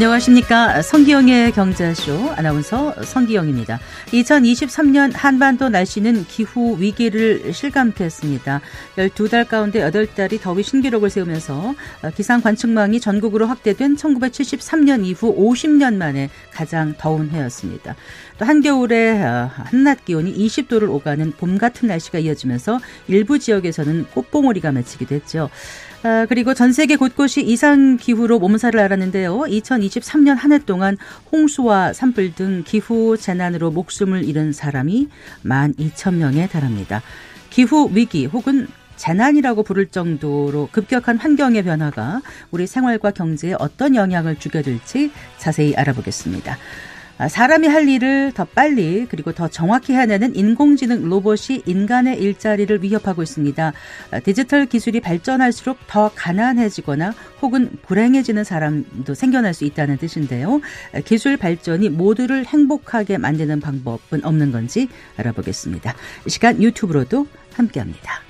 안녕하십니까. 성기영의 경제쇼 아나운서 성기영입니다. 2023년 한반도 날씨는 기후 위기를 실감케 했습니다. 12달 가운데 8달이 더위 신기록을 세우면서 기상 관측망이 전국으로 확대된 1973년 이후 50년 만에 가장 더운 해였습니다. 또 한겨울에 한낮 기온이 20도를 오가는 봄 같은 날씨가 이어지면서 일부 지역에서는 꽃봉오리가 맺히기도 했죠. 아, 그리고 전 세계 곳곳이 이상 기후로 몸살을 앓았는데요. 2023년 한 해 동안 홍수와 산불 등 기후 재난으로 목숨을 잃은 사람이 12,000명에 달합니다. 기후 위기 혹은 재난이라고 부를 정도로 급격한 환경의 변화가 우리 생활과 경제에 어떤 영향을 주게 될지 자세히 알아보겠습니다. 아, 사람이 할 일을 더 빨리 그리고 더 정확히 해내는 인공지능 로봇이 인간의 일자리를 위협하고 있습니다. 아, 디지털 기술이 발전할수록 더 가난해지거나 혹은 불행해지는 사람도 생겨날 수 있다는 뜻인데요. 아, 기술 발전이 모두를 행복하게 만드는 방법은 없는 건지 알아보겠습니다. 이 시간 유튜브로도 함께합니다.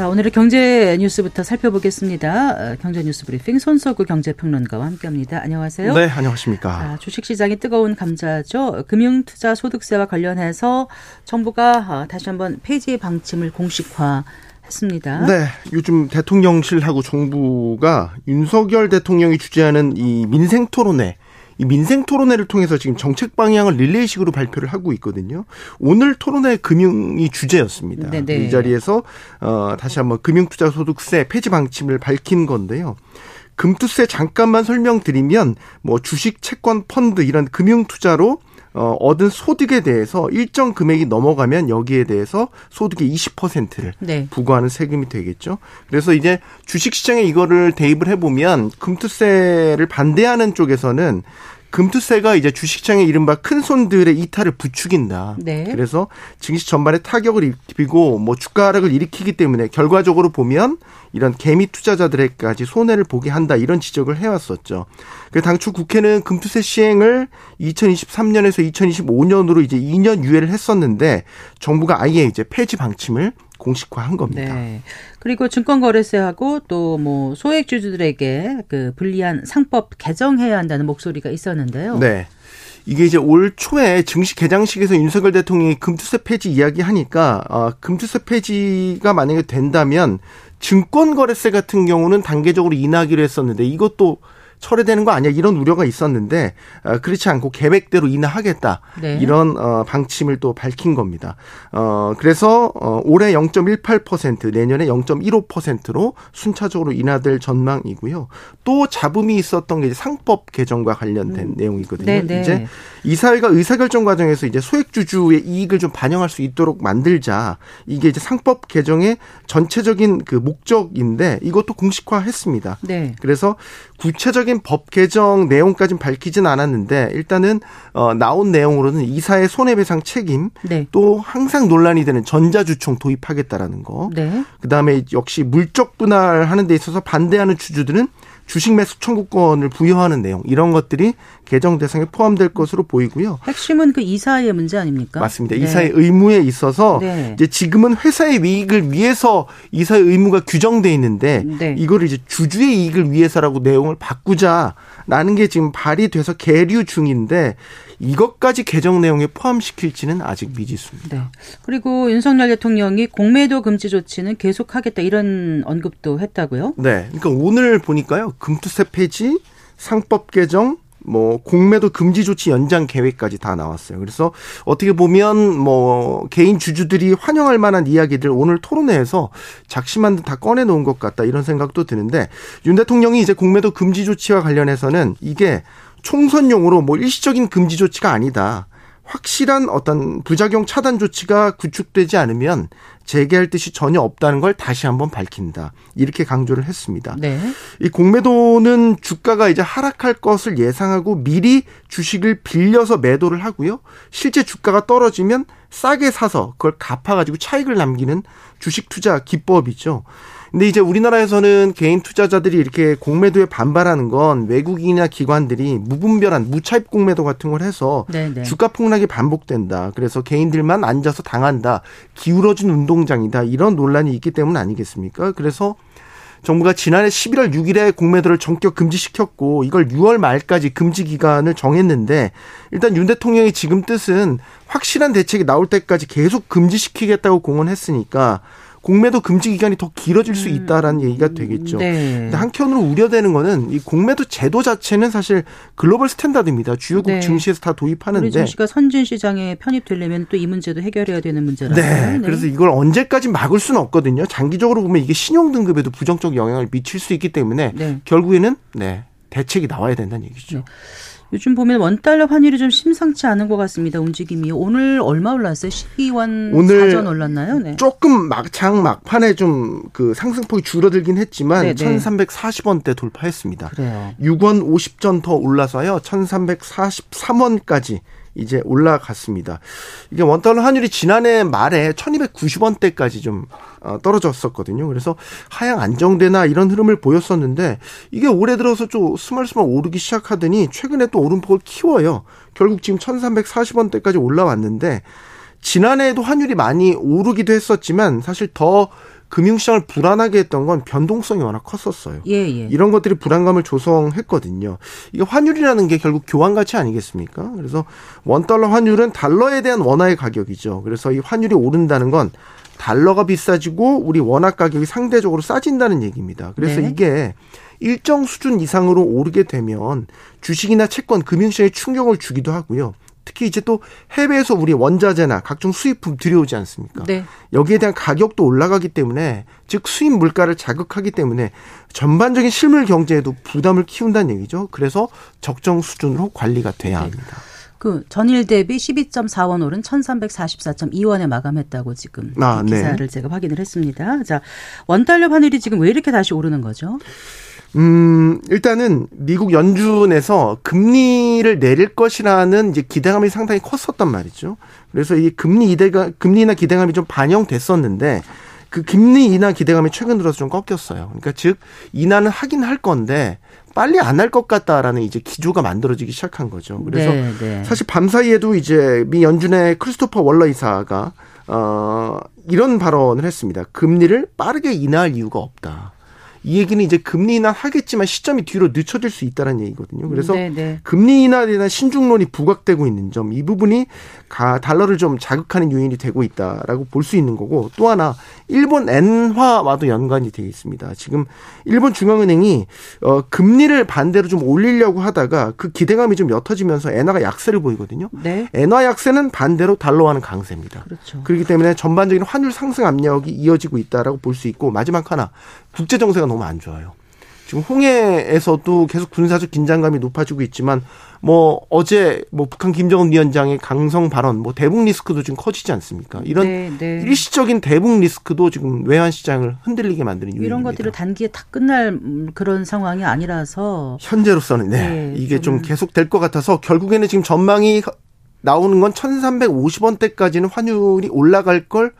자, 오늘의 경제 뉴스부터 살펴보겠습니다. 어, 경제 뉴스 브리핑 손석구 경제평론가와 함께합니다. 안녕하세요. 네, 안녕하십니까. 아, 주식시장이 뜨거운 감자죠. 금융투자 소득세와 관련해서 정부가 어, 다시 한번 폐지 방침을 공식화. 했습니다. 네, 요즘 대통령실하고 정부가 윤석열 대통령이 주재하는 이 민생 토론회 이 민생 토론회를 통해서 지금 정책 방향을 릴레이식으로 발표를 하고 있거든요. 오늘 토론회 금융이 주제였습니다. 네네. 네. 이 자리에서 어 다시 한번 금융투자소득세 폐지 방침을 밝힌 건데요. 금투세 잠깐만 설명드리면 뭐 주식, 채권, 펀드 이런 금융 투자로 어, 얻은 소득에 대해서 일정 금액이 넘어가면 여기에 대해서 소득의 20%를 네. 부과하는 세금이 되겠죠. 그래서 이제 주식 시장에 이거를 대입을 해보면 금투세를 반대하는 쪽에서는 금투세가 이제 주식시장의 이른바 큰 손들의 이탈을 부추긴다. 네. 그래서 증시 전반에 타격을 입히고 뭐 주가 하락을 일으키기 때문에 결과적으로 보면 이런 개미 투자자들에까지 손해를 보게 한다 이런 지적을 해왔었죠. 그 당초 국회는 금투세 시행을 2023년에서 2025년으로 이제 2년 유예를 했었는데 정부가 아예 이제 폐지 방침을 공식화한 겁니다. 네. 그리고 증권거래세하고 또 뭐 소액주주들에게 그 불리한 상법 개정해야 한다는 목소리가 있었는데요. 네. 이게 이제 올 초에 증시 개장식에서 윤석열 대통령이 금투세 폐지 이야기하니까 어, 금투세 폐지가 만약에 된다면 증권 거래세 같은 경우는 단계적으로 인하기로 했었는데 이것도 철회되는 거 아니야 이런 우려가 있었는데 어, 그렇지 않고 계획대로 인하하겠다 네. 이런 어, 방침을 또 밝힌 겁니다. 어, 그래서 어, 올해 0.18% 내년에 0.15%로 순차적으로 인하될 전망이고요. 또 잡음이 있었던 게 이제 상법 개정과 관련된 음. 내용이거든요. 네, 네. 이제 이사회가 의사결정 과정에서 이제 소액주주의 이익을 좀 반영할 수 있도록 만들자 이게 이제 상법 개정의 전체적인 그 목적인데 이것도 공식화했습니다. 네. 그래서 구체적인 법 개정 내용까지는 밝히진 않았는데 일단은 어 나온 내용으로는 이사의 손해배상 책임 네. 또 항상 논란이 되는 전자주총 도입하겠다라는 거. 네. 그다음에 역시 물적 분할하는 데 있어서 반대하는 주주들은 주식 매수 청구권을 부여하는 내용 이런 것들이 개정 대상에 포함될 것으로 보이고요. 핵심은 그 이사의 문제 아닙니까? 맞습니다. 네. 이사의 의무에 있어서 네. 이제 지금은 회사의 이익을 위해서 이사의 의무가 규정돼 있는데 네. 이거를 이제 주주의 이익을 위해서라고 내용을 바꾸자라는 게 지금 발의돼서 계류 중인데 이것까지 개정 내용에 포함시킬지는 아직 미지수입니다. 네. 그리고 윤석열 대통령이 공매도 금지 조치는 계속하겠다 이런 언급도 했다고요? 네. 그러니까 오늘 보니까요. 금투세 폐지, 상법 개정, 뭐 공매도 금지 조치 연장 계획까지 다 나왔어요. 그래서 어떻게 보면 뭐 개인 주주들이 환영할 만한 이야기들 오늘 토론회에서 작심한 듯 다 꺼내 놓은 것 같다 이런 생각도 드는데 윤 대통령이 이제 공매도 금지 조치와 관련해서는 이게 총선용으로 뭐 일시적인 금지 조치가 아니다. 확실한 어떤 부작용 차단 조치가 구축되지 않으면 재개할 뜻이 전혀 없다는 걸 다시 한번 밝힌다. 이렇게 강조를 했습니다. 네. 이 공매도는 주가가 이제 하락할 것을 예상하고 미리 주식을 빌려서 매도를 하고요. 실제 주가가 떨어지면 싸게 사서 그걸 갚아가지고 차익을 남기는 주식 투자 기법이죠. 근데 이제 우리나라에서는 개인 투자자들이 이렇게 공매도에 반발하는 건 외국인이나 기관들이 무분별한 무차입 공매도 같은 걸 해서 네네. 네. 주가 폭락이 반복된다. 그래서 개인들만 앉아서 당한다. 기울어진 운동장이다. 이런 논란이 있기 때문 아니겠습니까? 그래서 정부가 지난해 11월 6일에 공매도를 전격 금지시켰고 이걸 6월 말까지 금지 기간을 정했는데 일단 윤 대통령의 지금 뜻은 확실한 대책이 나올 때까지 계속 금지시키겠다고 공언했으니까 공매도 금지 기간이 더 길어질 수 음. 있다라는 얘기가 되겠죠. 네. 근데 한편으로 우려되는 거는 이 공매도 제도 자체는 사실 global standard입니다. 주요국 네. 증시에서 다 도입하는데 우리 증시가 선진 시장에 편입되려면 또 이 문제도 해결해야 되는 문제라서 네. 네. 그래서 이걸 언제까지 막을 수는 없거든요. 장기적으로 보면 이게 신용 등급에도 부정적 영향을 미칠 수 있기 때문에 네. 결국에는 네. 대책이 나와야 된다는 얘기죠. 네. 요즘 보면 원달러 환율이 좀 심상치 않은 것 같습니다. 움직임이 오늘 얼마 올랐어요? 12원 오늘 사전 올랐나요? 네. 조금 막장 막판에 좀 그 상승폭이 줄어들긴 했지만 네네. 1,340원대 돌파했습니다. 그래요. 6원 50전 더 올라서요. 1,343원까지 이제 올라갔습니다. 이게 원달러 환율이 지난해 말에 1290원대까지 좀 어, 떨어졌었거든요. 그래서 하향 안정되나 이런 흐름을 보였었는데 이게 올해 들어서 좀 스멀스멀 오르기 시작하더니 최근에 또 오름폭을 키워요. 결국 지금 1340원대까지 올라왔는데 지난해에도 환율이 많이 오르기도 했었지만 사실 더 금융시장을 불안하게 했던 건 변동성이 워낙 컸었어요. 예, 예. 이런 것들이 불안감을 조성했거든요. 이게 환율이라는 게 결국 교환 가치 아니겠습니까? 그래서 원 달러 환율은 달러에 대한 원화의 가격이죠. 그래서 이 환율이 오른다는 건 달러가 비싸지고 우리 원화 가격이 상대적으로 싸진다는 얘기입니다. 그래서 네. 이게 일정 수준 이상으로 오르게 되면 주식이나 채권, 금융시장에 충격을 주기도 하고요. 특히 이제 또 해외에서 우리 원자재나 각종 수입품 들여오지 않습니까? 네. 여기에 대한 가격도 올라가기 때문에 즉 수입 물가를 자극하기 때문에 전반적인 실물 경제에도 부담을 키운다는 얘기죠. 그래서 적정 수준으로 관리가 돼야 네. 합니다. 그 전일 대비 12.4원 오른 1,344.2원에 마감했다고 지금 아, 네. 기사를 네. 제가 확인을 했습니다. 자, 원달러 환율이 지금 왜 이렇게 다시 오르는 거죠? 음, 일단은 미국 연준에서 금리를 내릴 것이라는 이제 기대감이 상당히 컸었단 말이죠. 그래서 이 금리 이대가 금리나 기대감이 좀 반영됐었는데 그 금리 인하 기대감이 최근 들어서 좀 꺾였어요. 그러니까 즉 인하는 하긴 할 건데 빨리 안 할 것 같다라는 이제 기조가 만들어지기 시작한 거죠. 그래서 네, 네. 사실 밤 사이에도 이제 미 연준의 크리스토퍼 월러 이사가 어 이런 발언을 했습니다. 금리를 빠르게 인하할 이유가 없다. 이 얘기는 이제 금리 인하 하겠지만 시점이 뒤로 늦춰질 수 있다는 얘기거든요. 그래서 네네. 네. 금리 인하에 대한 신중론이 부각되고 있는 점, 이 부분이 가 달러를 좀 자극하는 요인이 되고 있다라고 볼 수 있는 거고 또 하나 일본 엔화와도 연관이 되어 있습니다. 지금 일본 중앙은행이 어 금리를 반대로 좀 올리려고 하다가 그 기대감이 좀 옅어지면서 엔화가 약세를 보이거든요. 네. 엔화 약세는 반대로 달러와는 강세입니다. 그렇죠. 그렇기 때문에 전반적인 환율 상승 압력이 이어지고 있다라고 볼 수 있고 마지막 하나 국제 정세가 너무 안 좋아요. 지금 홍해에서도 계속 군사적 긴장감이 높아지고 있지만 뭐 어제 뭐 북한 김정은 위원장의 강성 발언 뭐 대북 리스크도 지금 커지지 않습니까? 이런 네, 네. 일시적인 대북 리스크도 지금 외환 시장을 흔들리게 만드는 이런 요인입니다. 것들을 단기에 다 끝날 그런 상황이 아니라서 현재로서는 네, 네 이게 좀 계속 될 것 같아서 결국에는 지금 전망이 나오는 건 1350원대까지는 환율이 올라갈 걸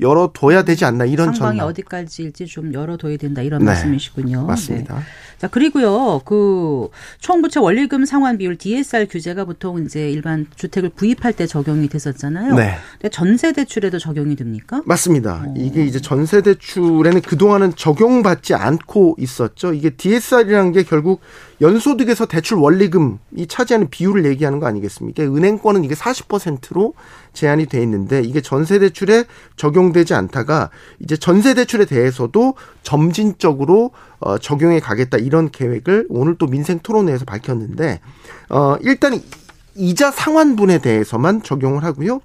열어둬야 되지 않나 이런 상방이 전망. 어디까지일지 좀 열어둬야 된다 이런 네. 말씀이시군요. 맞습니다. 네. 자, 그리고요, 그, 총부채 원리금 상환 비율 DSR 규제가 보통 이제 일반 주택을 구입할 때 적용이 됐었잖아요. 네. 근데 전세 대출에도 적용이 됩니까? 맞습니다. 어. 이게 이제 전세 대출에는 그 동안은 적용받지 않고 있었죠. 이게 DSR이라는 게 결국 연소득에서 대출 원리금이 차지하는 비율을 얘기하는 거 아니겠습니까? 은행권은 이게 40%로 제한이 돼 있는데 이게 전세 대출에 적용되지 않다가 이제 전세 대출에 대해서도 점진적으로 어 적용해 가겠다 이런 계획을 오늘 또 민생 토론회에서 밝혔는데 어 일단 이자 상환분에 대해서만 적용을 하고요.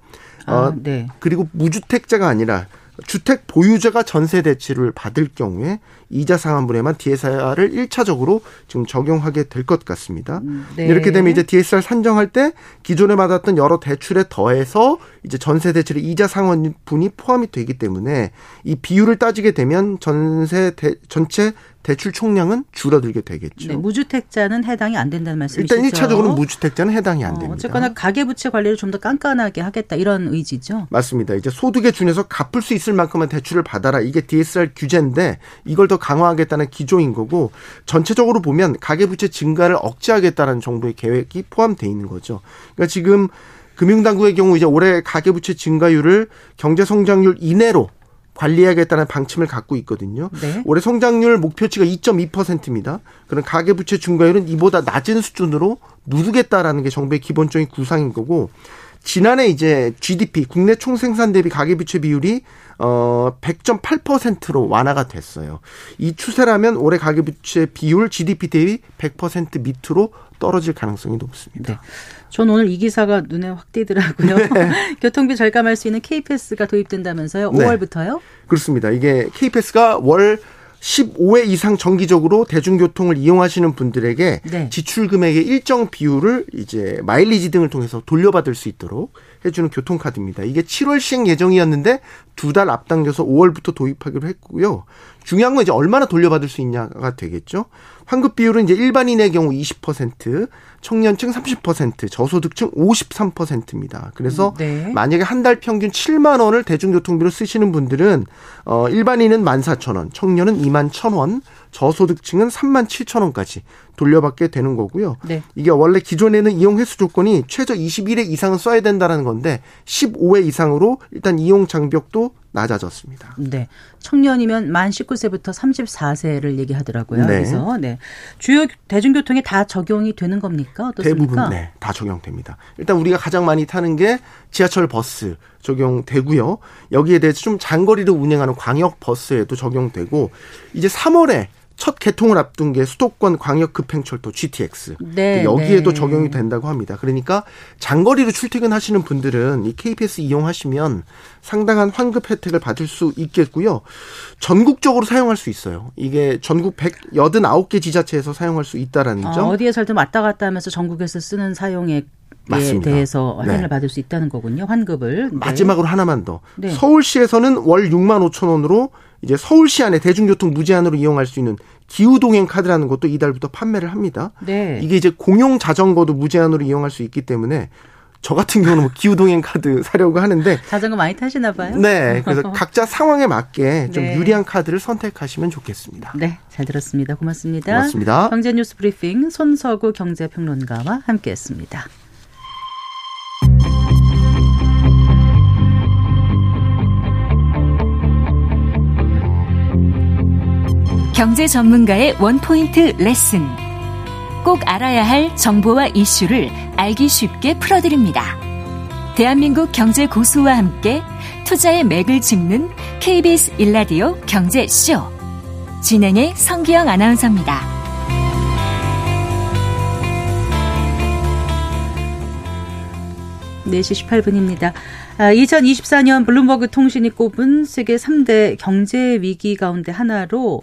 어 아, 네. 그리고 무주택자가 아니라 주택 보유자가 전세 대출을 받을 경우에 이자 상환분에만 DSR을 1차적으로 지금 적용하게 될 것 같습니다. 음, 네. 이렇게 되면 이제 DSR 산정할 때 기존에 받았던 여러 대출에 더해서 이제 전세 대출의 이자 상환분이 포함이 되기 때문에 이 비율을 따지게 되면 전세 대, 전체 대출 총량은 줄어들게 되겠죠. 네, 무주택자는 해당이 안 된다는 말씀이시죠? 일단 1차적으로는 무주택자는 해당이 안 어, 됩니다. 어, 어쨌거나 가계부채 관리를 좀 더 깐깐하게 하겠다 이런 의지죠. 맞습니다. 이제 소득에 준해서 갚을 수 있을 만큼만 대출을 받아라. 이게 DSR 규제인데 이걸 더 강화하겠다는 기조인 거고 전체적으로 보면 가계부채 증가를 억제하겠다는 정도의 계획이 포함되어 있는 거죠. 그러니까 지금 금융당국의 경우 이제 올해 가계부채 증가율을 경제성장률 이내로 관리하겠다는 방침을 갖고 있거든요. 네. 올해 성장률 목표치가 2.2%입니다. 그런 가계부채 증가율은 이보다 낮은 수준으로 누르겠다라는 게 정부의 기본적인 구상인 거고 지난해 이제 GDP 국내 총생산 대비 가계부채 비율이 어 100.8%로 완화가 됐어요. 이 추세라면 올해 가계부채 비율 GDP 대비 100% 밑으로 떨어질 가능성이 높습니다. 네. 전 오늘 이 기사가 눈에 확 띄더라고요. 네. 교통비 절감할 수 있는 K패스가 도입된다면서요? 네. 5월부터요? 그렇습니다. 이게 K패스가 월 15회 이상 정기적으로 대중교통을 이용하시는 분들에게 네. 지출 금액의 일정 비율을 이제 마일리지 등을 통해서 돌려받을 수 있도록 해주는 교통카드입니다. 이게 7월 시행 예정이었는데 두 달 앞당겨서 5월부터 도입하기로 했고요. 중요한 건 이제 얼마나 돌려받을 수 있냐가 되겠죠. 환급 비율은 이제 일반인의 경우 20%, 청년층 30%, 저소득층 53%입니다. 그래서 음, 네. 만약에 한 달 평균 7만 원을 대중교통비로 쓰시는 분들은 어 일반인은 14,000원, 청년은 2만 1,000원, 저소득층은 3만 7천 원까지 돌려받게 되는 거고요. 네. 이게 원래 기존에는 이용 횟수 조건이 최저 21회 이상은 써야 된다는 건데 15회 이상으로 일단 이용 장벽도 낮아졌습니다. 네. 청년이면 만 19세부터 34세를 얘기하더라고요. 네. 그래서 네. 주요 대중교통에 다 적용이 되는 겁니까? 어떻습니까? 대부분 네, 다 적용됩니다. 일단 우리가 가장 많이 타는 게 지하철 버스 적용되고요. 여기에 대해서 좀 장거리를 운행하는 광역 버스에도 적용되고 이제 3월에 첫 개통을 앞둔 게 수도권 광역급행철도 GTX 네, 여기에도 네. 적용이 된다고 합니다. 그러니까 장거리로 출퇴근하시는 분들은 이 KBS 이용하시면 상당한 환급 혜택을 받을 수 있겠고요. 전국적으로 사용할 수 있어요. 이게 전국 189개 지자체에서 사용할 수 있다라는 아, 점. 어디에 살든 왔다 갔다 하면서 전국에서 쓰는 사용액 맞습니다. 대해서 네. 할인을 네. 받을 수 있다는 거군요. 환급을. 네. 마지막으로 하나만 더. 네. 서울시에서는 월 6만 5천 원으로 이제 서울시 안에 대중교통 무제한으로 이용할 수 있는 기후동행 카드라는 것도 이달부터 판매를 합니다. 네. 이게 이제 공용 자전거도 무제한으로 이용할 수 있기 때문에 저 같은 경우는 뭐 기후동행 카드 사려고 하는데 자전거 많이 타시나 봐요. 네, 그래서 각자 상황에 맞게 좀 네. 유리한 카드를 선택하시면 좋겠습니다. 네, 잘 들었습니다. 고맙습니다. 고맙습니다. 경제뉴스 브리핑 손서구 경제평론가와 함께했습니다. 경제 전문가의 원포인트 레슨. 꼭 알아야 할 정보와 이슈를 알기 쉽게 풀어드립니다. 대한민국 경제 고수와 함께 투자의 맥을 짚는 KBS 일라디오 경제쇼. 진행의 성기영 아나운서입니다. 네시 18분입니다. 2024년 블룸버그 통신이 꼽은 세계 3대 경제 위기 가운데 하나로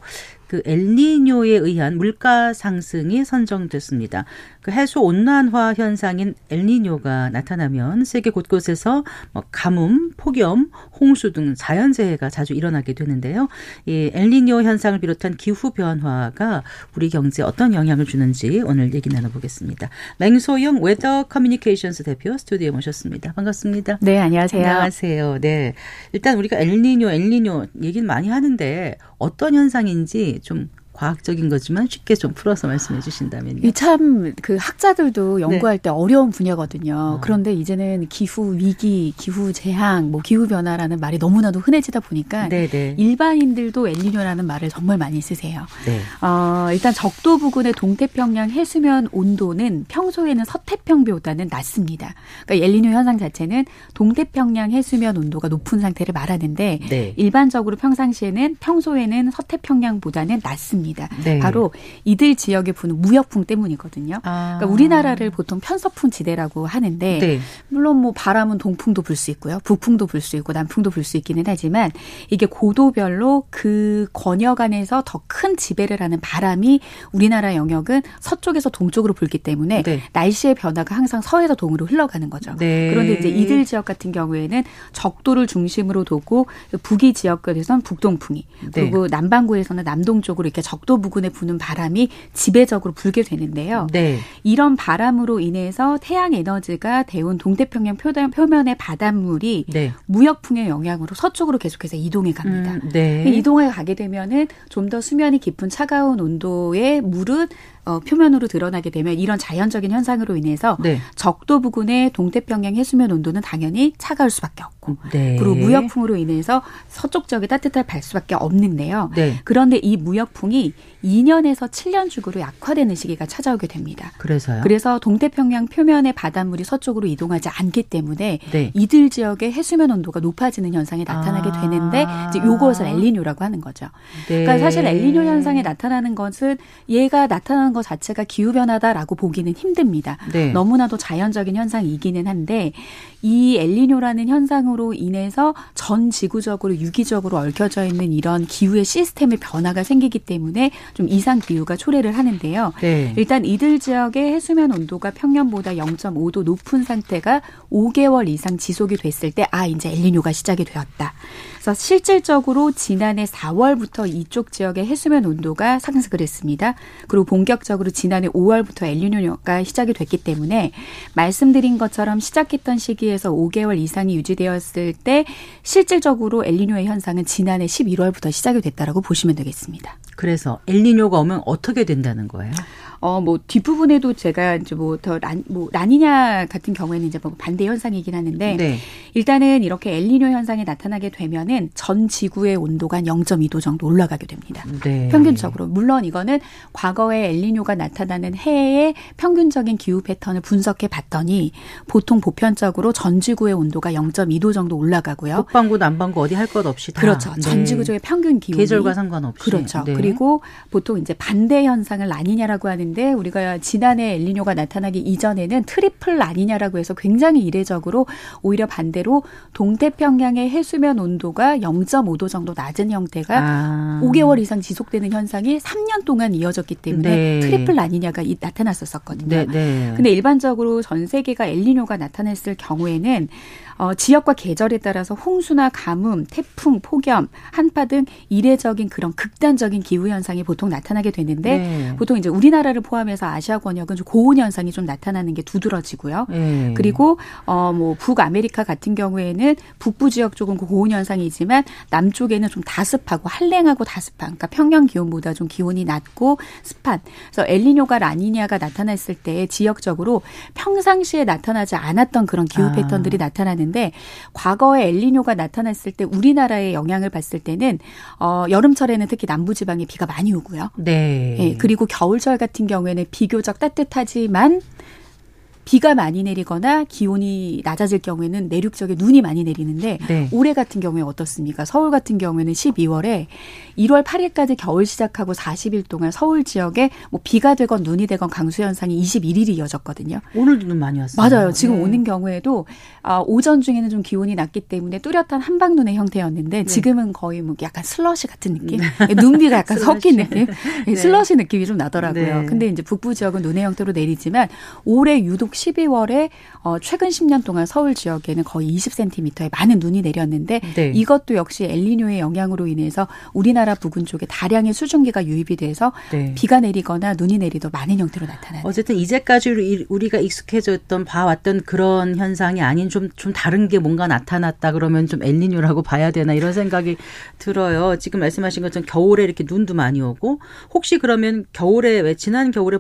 그 엘니뇨에 의한 물가 상승이 선정됐습니다. 그 해수 온난화 현상인 엘니뇨가 나타나면 세계 곳곳에서 뭐 가뭄, 폭염, 홍수 등 자연재해가 자주 일어나게 되는데요. 이 엘니뇨 현상을 비롯한 기후 변화가 우리 경제에 어떤 영향을 주는지 오늘 얘기 나눠보겠습니다. 맹소영 웨더 커뮤니케이션스 대표 스튜디오에 모셨습니다. 반갑습니다. 네, 안녕하세요. 안녕하세요. 네. 일단 우리가 엘니뇨, 엘니뇨 얘기는 많이 하는데 어떤 현상인지 좀 과학적인 거지만 쉽게 좀 풀어서 말씀해 주신다면요. 이 참 그 학자들도 연구할 네. 때 어려운 분야거든요. 어. 그런데 이제는 기후 위기, 기후 재앙, 뭐 기후 변화라는 말이 너무나도 흔해지다 보니까 네네. 네. 일반인들도 엘니뇨라는 말을 정말 많이 쓰세요. 네. 어, 일단 적도 부근의 동태평양 해수면 온도는 평소에는 서태평보다는 낮습니다. 그러니까 엘니뇨 현상 자체는 동태평양 해수면 온도가 높은 상태를 말하는데 네. 일반적으로 평상시에는 평소에는 서태평양보다는 낮습니다. 있습니다. 네. 바로 이들 지역에 부는 무역풍 때문이거든요. 아. 그러니까 우리나라를 보통 편서풍 지대라고 하는데 네. 물론 뭐 바람은 동풍도 불 수 있고요. 북풍도 불 수 있고 남풍도 불 수 있기는 하지만 이게 고도별로 그 권역 안에서 더 큰 지배를 하는 바람이 우리나라 영역은 서쪽에서 동쪽으로 불기 때문에 네. 날씨의 변화가 항상 서에서 동으로 흘러가는 거죠. 네. 그런데 이제 이들 지역 같은 경우에는 적도를 중심으로 두고 북위 지역들에선 북동풍이 네. 그리고 남반구에서는 남동쪽으로 이렇게 적도 부근에 부는 바람이 지배적으로 불게 되는데요. 네. 이런 바람으로 인해서 태양 에너지가 데운 동태평양 표면의 바닷물이 네. 무역풍의 영향으로 서쪽으로 계속해서 이동해 갑니다. 음, 네. 이동해 가게 되면은 좀 더 수면이 깊은 차가운 온도의 물은 어, 표면으로 드러나게 되면 이런 자연적인 현상으로 인해서 네. 적도 부근의 동태평양 해수면 온도는 당연히 차가울 수밖에 없고 네. 그리고 무역풍으로 인해서 서쪽 지역이 따뜻할 발 수밖에 없는데요. 네. 그런데 이 무역풍이 2년에서 7년 주기로 약화되는 시기가 찾아오게 됩니다. 그래서요? 그래서 동태평양 표면의 바닷물이 서쪽으로 이동하지 않기 때문에 네. 이들 지역의 해수면 온도가 높아지는 현상이 나타나게 아. 되는데 이제 요것을 엘리뇨라고 하는 거죠. 네. 그러니까 사실 엘리뇨 현상이 나타나는 것은 얘가 나타나는 것 자체가 기후 변화다라고 보기는 힘듭니다. 네. 너무나도 자연적인 현상이기는 한데 이 엘리뇨라는 현상으로 인해서 전 지구적으로 유기적으로 얽혀져 있는 이런 기후의 시스템의 변화가 생기기 때문에 좀 이상 기후가 초래를 하는데요. 네. 일단 이들 지역의 해수면 온도가 평년보다 0.5도 높은 상태가 5개월 이상 지속이 됐을 때 아 이제 엘리뇨가 시작이 되었다. 그래서 실질적으로 지난해 4월부터 이쪽 지역의 해수면 온도가 상승을 했습니다. 그리고 본격적으로 지난해 5월부터 엘리뇨가 시작이 됐기 때문에 말씀드린 것처럼 시작했던 시기에 비해서 5개월 이상이 유지되었을 때 실질적으로 엘니뇨의 현상은 지난해 11월부터 시작이 됐다라고 보시면 되겠습니다. 그래서 엘니뇨가 오면 어떻게 된다는 거예요? 어, 뭐, 뒷부분에도 제가 이제 뭐, 더 란, 뭐, 라니냐 같은 경우에는 이제 뭐 반대 현상이긴 하는데, 네. 일단은 이렇게 엘니뇨 현상이 나타나게 되면은 전 지구의 온도가 한 0.2도 정도 올라가게 됩니다. 네. 평균적으로. 물론 이거는 과거에 엘니뇨가 나타나는 해의 평균적인 기후 패턴을 분석해 봤더니 보통 보편적으로 전 지구의 온도가 0.2도 정도 올라가고요. 북반구, 남반구 어디 할 것 없이 다. 그렇죠. 전 네. 지구적의 평균 기온이. 계절과 상관없이. 그렇죠. 네. 그리고 보통 이제 반대 현상을 라니냐라고 하는 있는데 우리가 지난해 엘니뇨가 나타나기 이전에는 트리플 라니냐라고 해서 굉장히 이례적으로 오히려 반대로 동태평양의 해수면 온도가 0.5도 정도 낮은 형태가 아. 5개월 이상 지속되는 현상이 3년 동안 이어졌기 때문에 네. 트리플 라니냐가 나타났었거든요. 네, 네. 근데 일반적으로 전 세계가 엘니뇨가 나타났을 경우에는 어, 지역과 계절에 따라서 홍수나 가뭄, 태풍, 폭염, 한파 등 이례적인 그런 극단적인 기후 현상이 보통 나타나게 되는데 네. 보통 이제 우리나라를 포함해서 아시아 권역은 좀 고온 현상이 좀 나타나는 게 두드러지고요. 네. 그리고 어 뭐 북아메리카 같은 경우에는 북부 지역 쪽은 고온 현상이지만 남쪽에는 좀 다습하고 한랭하고 다습한 그러니까 평년 기온보다 좀 기온이 낮고 습한 그래서 엘니뇨가 라니냐가 나타났을 때 지역적으로 평상시에 나타나지 않았던 그런 기후 아. 패턴들이 아. 나타나는 있는데 과거에 엘리뇨가 나타났을 때 우리나라의 영향을 봤을 때는 어 여름철에는 특히 남부 지방에 비가 많이 오고요. 네. 네. 그리고 겨울철 같은 경우에는 비교적 따뜻하지만 비가 많이 내리거나 기온이 낮아질 경우에는 내륙 지역에 눈이 많이 내리는데 네. 올해 같은 경우에 어떻습니까? 서울 같은 경우에는 12월에 1월 8일까지 겨울 시작하고 40일 동안 서울 지역에 뭐 비가 되건 눈이 되건 강수 현상이 21일이 이어졌거든요. 오늘도 눈 많이 왔어요. 맞아요. 지금 네. 오는 경우에도 아, 오전 중에는 좀 기온이 낮기 때문에 뚜렷한 한방눈의 형태였는데 네. 지금은 거의 뭐 약간 슬러시 같은 느낌? 네. 눈비가 약간 섞인 느낌? 네. 슬러시 느낌이 좀 나더라고요. 네. 근데 이제 북부 지역은 눈의 형태로 내리지만 올해 유독 12월에 어, 최근 10년 동안 서울 지역에는 거의 20cm의 많은 눈이 내렸는데 네. 이것도 역시 엘리뇨의 영향으로 인해서 우리나라 부근 쪽에 다량의 수증기가 유입이 돼서 네. 비가 내리거나 눈이 내리도 많은 형태로 나타나는. 어쨌든 이제까지 우리가 익숙해졌던 봐왔던 그런 현상이 아닌 좀 좀 다른 게 뭔가 나타났다 그러면 좀 엘니뇨라고 봐야 되나 이런 생각이 들어요. 지금 말씀하신 것처럼 겨울에 이렇게 눈도 많이 오고 혹시 그러면 겨울에 왜 지난 겨울에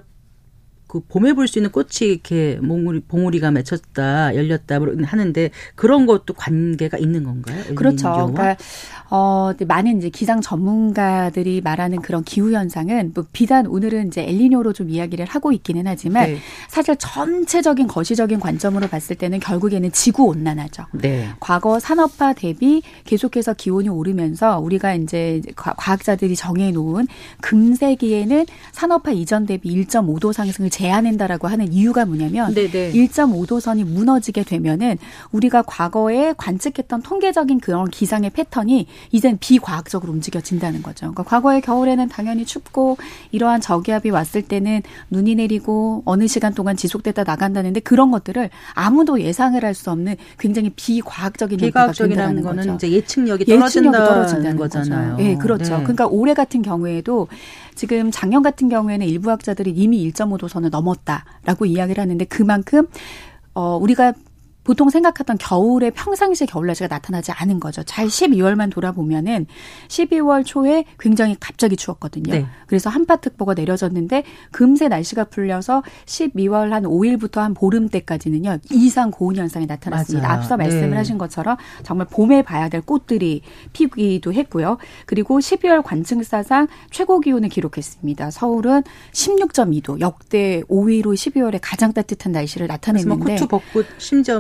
그 봄에 볼 수 있는 꽃이 이렇게 몽우리, 봉우리가 맺혔다, 열렸다 하는데 그런 것도 관계가 있는 건가요? 그렇죠. 그러니까 어, 많은 이제 기상 전문가들이 말하는 그런 기후 현상은 뭐 비단 오늘은 이제 엘리뇨로 좀 이야기를 하고 있기는 하지만 네. 사실 전체적인 거시적인 관점으로 봤을 때는 결국에는 지구 온난화죠. 네. 과거 산업화 대비 계속해서 기온이 오르면서 우리가 이제 과학자들이 정해 놓은 금세기에는 산업화 이전 대비 1.5도 상승을 제한한다라고 하는 이유가 뭐냐면 네네. 1.5도 선이 무너지게 되면은 우리가 과거에 관측했던 통계적인 그런 기상의 패턴이 이젠 비과학적으로 움직여진다는 거죠. 그러니까 과거의 겨울에는 당연히 춥고 이러한 저기압이 왔을 때는 눈이 내리고 어느 시간 동안 지속되다 나간다는데 그런 것들을 아무도 예상을 할 수 없는 굉장히 비과학적인 비과학적이라는 거는 거죠. 이제 예측력이 떨어진다는, 예측력이 떨어진다는 거잖아요. 예, 네, 그렇죠. 네. 그러니까 올해 같은 경우에도 지금 작년 같은 경우에는 일부 학자들이 이미 1.5도 선을 넘었다라고 이야기를 하는데 그만큼 어 우리가 보통 생각했던 겨울에 평상시에 겨울 날씨가 나타나지 않은 거죠. 잘 12월만 돌아보면은 12월 초에 굉장히 갑자기 추웠거든요. 네. 그래서 한파특보가 내려졌는데 금세 날씨가 풀려서 12월 한 5일부터 한 보름 때까지는요. 이상 고온 현상이 나타났습니다. 맞아요. 앞서 말씀을 네. 하신 것처럼 정말 봄에 봐야 될 꽃들이 피기도 했고요. 그리고 12월 관측사상 최고 기온을 기록했습니다. 서울은 16.2도 역대 5위로 12월에 가장 따뜻한 날씨를 뭐 나타냈는데 코트 벗고 심지어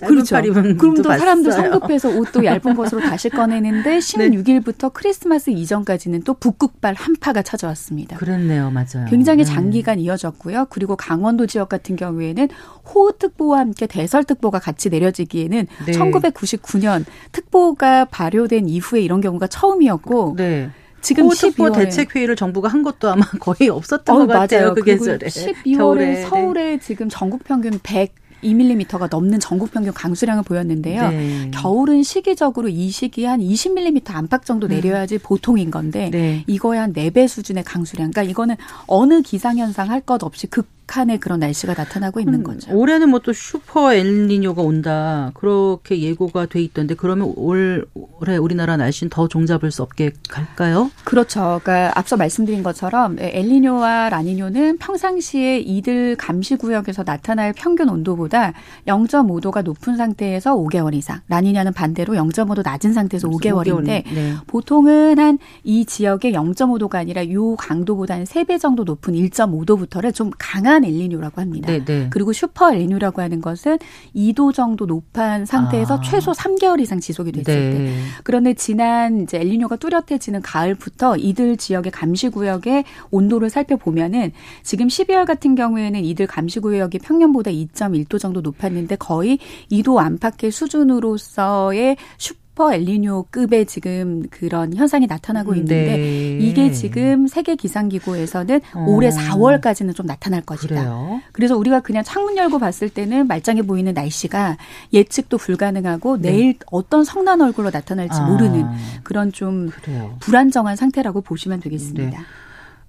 그렇죠. 그럼 또 사람도 성급해서 옷도 얇은 것으로 다시 꺼내는데 16일부터 네. 크리스마스 이전까지는 또 북극발 한파가 찾아왔습니다. 그렇네요, 맞아요. 굉장히 네. 장기간 네. 이어졌고요. 그리고 강원도 지역 같은 경우에는 호우특보와 함께 대설특보가 같이 내려지기에는 네. 1999년 특보가 발효된 이후에 이런 경우가 처음이었고 네. 지금 호특보 대책 회의를 정부가 한 것도 아마 거의 없었던 어, 것 같아요. 맞아요. 그 계절에. 12월에 겨울에. 서울에 지금 전국 평균 100 2mm가 넘는 전국 평균 강수량을 보였는데요. 네. 겨울은 시기적으로 이 시기에 한 20mm 안팎 정도 음. 내려야지 음. 보통인 건데 네. 이거에 한 4배 수준의 강수량. 그러니까 이거는 어느 기상현상 할 것 없이 극 극한의 그런 날씨가 나타나고 있는 음, 거죠. 올해는 뭐 또 슈퍼 엘니뇨가 온다 그렇게 예고가 돼 있던데 그러면 올 올해 우리나라 날씨는 더 종잡을 수 없게 갈까요? 그렇죠. 그러니까 앞서 말씀드린 것처럼 엘니뇨와 라니뇨는 평상시에 이들 감시 구역에서 나타날 평균 온도보다 0.5도가 높은 상태에서 5개월 이상, 라니냐는 반대로 0.5도 낮은 상태에서 5개월인데 네. 보통은 한 이 지역의 0.5도가 아니라 요 강도보다 는 3배 정도 높은 1.5도부터를 좀 강한 강한 엘니뇨라고 합니다. 네네. 네. 그리고 슈퍼 엘니뇨라고 하는 것은 2도 정도 높은 상태에서 아. 최소 3개월 이상 지속이 됐을 네. 때. 그런데 지난 이제 엘니뇨가 뚜렷해지는 가을부터 이들 지역의 감시 구역의 온도를 살펴보면은 지금 12월 같은 경우에는 이들 감시 구역이 평년보다 2.1도 정도 높았는데 거의 2도 안팎의 수준으로서의 슈 슈퍼 엘니뇨급의 지금 그런 현상이 나타나고 음, 있는데 네. 이게 지금 세계 기상기구에서는 어. 올해 4월까지는 좀 나타날 것이다. 그래요? 그래서 우리가 그냥 창문 열고 봤을 때는 말짱해 보이는 날씨가 예측도 불가능하고 네. 내일 어떤 성난 얼굴로 나타날지 아. 모르는 그런 좀 그래요. 불안정한 상태라고 보시면 되겠습니다. 네.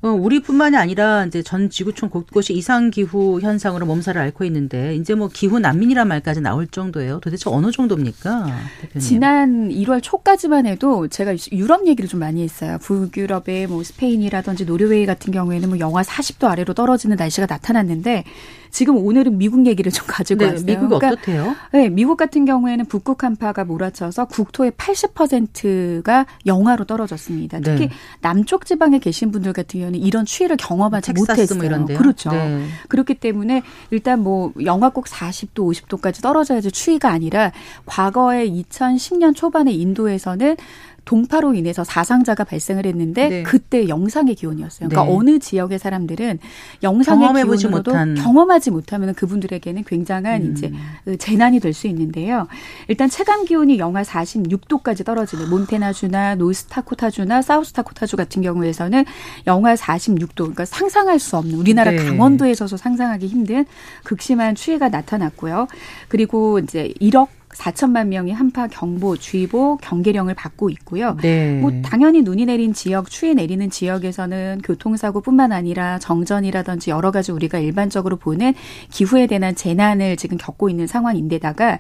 어, 우리뿐만이 아니라 이제 전 지구촌 곳곳이 이상 기후 현상으로 몸살을 앓고 있는데 이제 뭐 기후 난민이란 말까지 나올 정도예요. 도대체 어느 정도입니까? 대표님. 지난 1월 초까지만 해도 제가 유럽 얘기를 좀 많이 했어요. 북유럽의 뭐 스페인이라든지 노르웨이 같은 경우에는 뭐 영하 40도 아래로 떨어지는 날씨가 나타났는데 지금 오늘은 미국 얘기를 좀 가지고 네, 왔어요. 미국 그러니까, 어떻대요? 네, 미국 같은 경우에는 북극 한파가 몰아쳐서 국토의 80%가 영하로 떨어졌습니다. 특히 네. 남쪽 지방에 계신 분들 같은 경우는 이런 추위를 경험하지 뭐 못했어요. 뭐 이런데요? 그렇죠. 네. 그렇기 때문에 일단 뭐 영하 꼭 40도, 50도까지 떨어져야지 추위가 아니라 과거에 2010년 초반에 인도에서는 동파로 인해서 사상자가 발생을 했는데 네. 그때 영상의 기온이었어요. 그러니까 네. 어느 지역의 사람들은 영상의 기온으로도 못한. 경험하지 못하면 그분들에게는 굉장한 음. 이제 그 재난이 될 수 있는데요. 일단 체감 기온이 영하 46도까지 떨어지는 몬테나주나 노스타코타주나 사우스타코타주 같은 경우에서는 영하 46도 그러니까 상상할 수 없는 우리나라 네. 강원도에 서서 상상하기 힘든 극심한 추위가 나타났고요. 그리고 이제 1억 4천만 명이 한파 경보, 주의보, 경계령을 받고 있고요. 네. 뭐 당연히 눈이 내린 지역, 추위 내리는 지역에서는 교통사고뿐만 아니라 정전이라든지 여러 가지 우리가 일반적으로 보는 기후에 대한 재난을 지금 겪고 있는 상황인데다가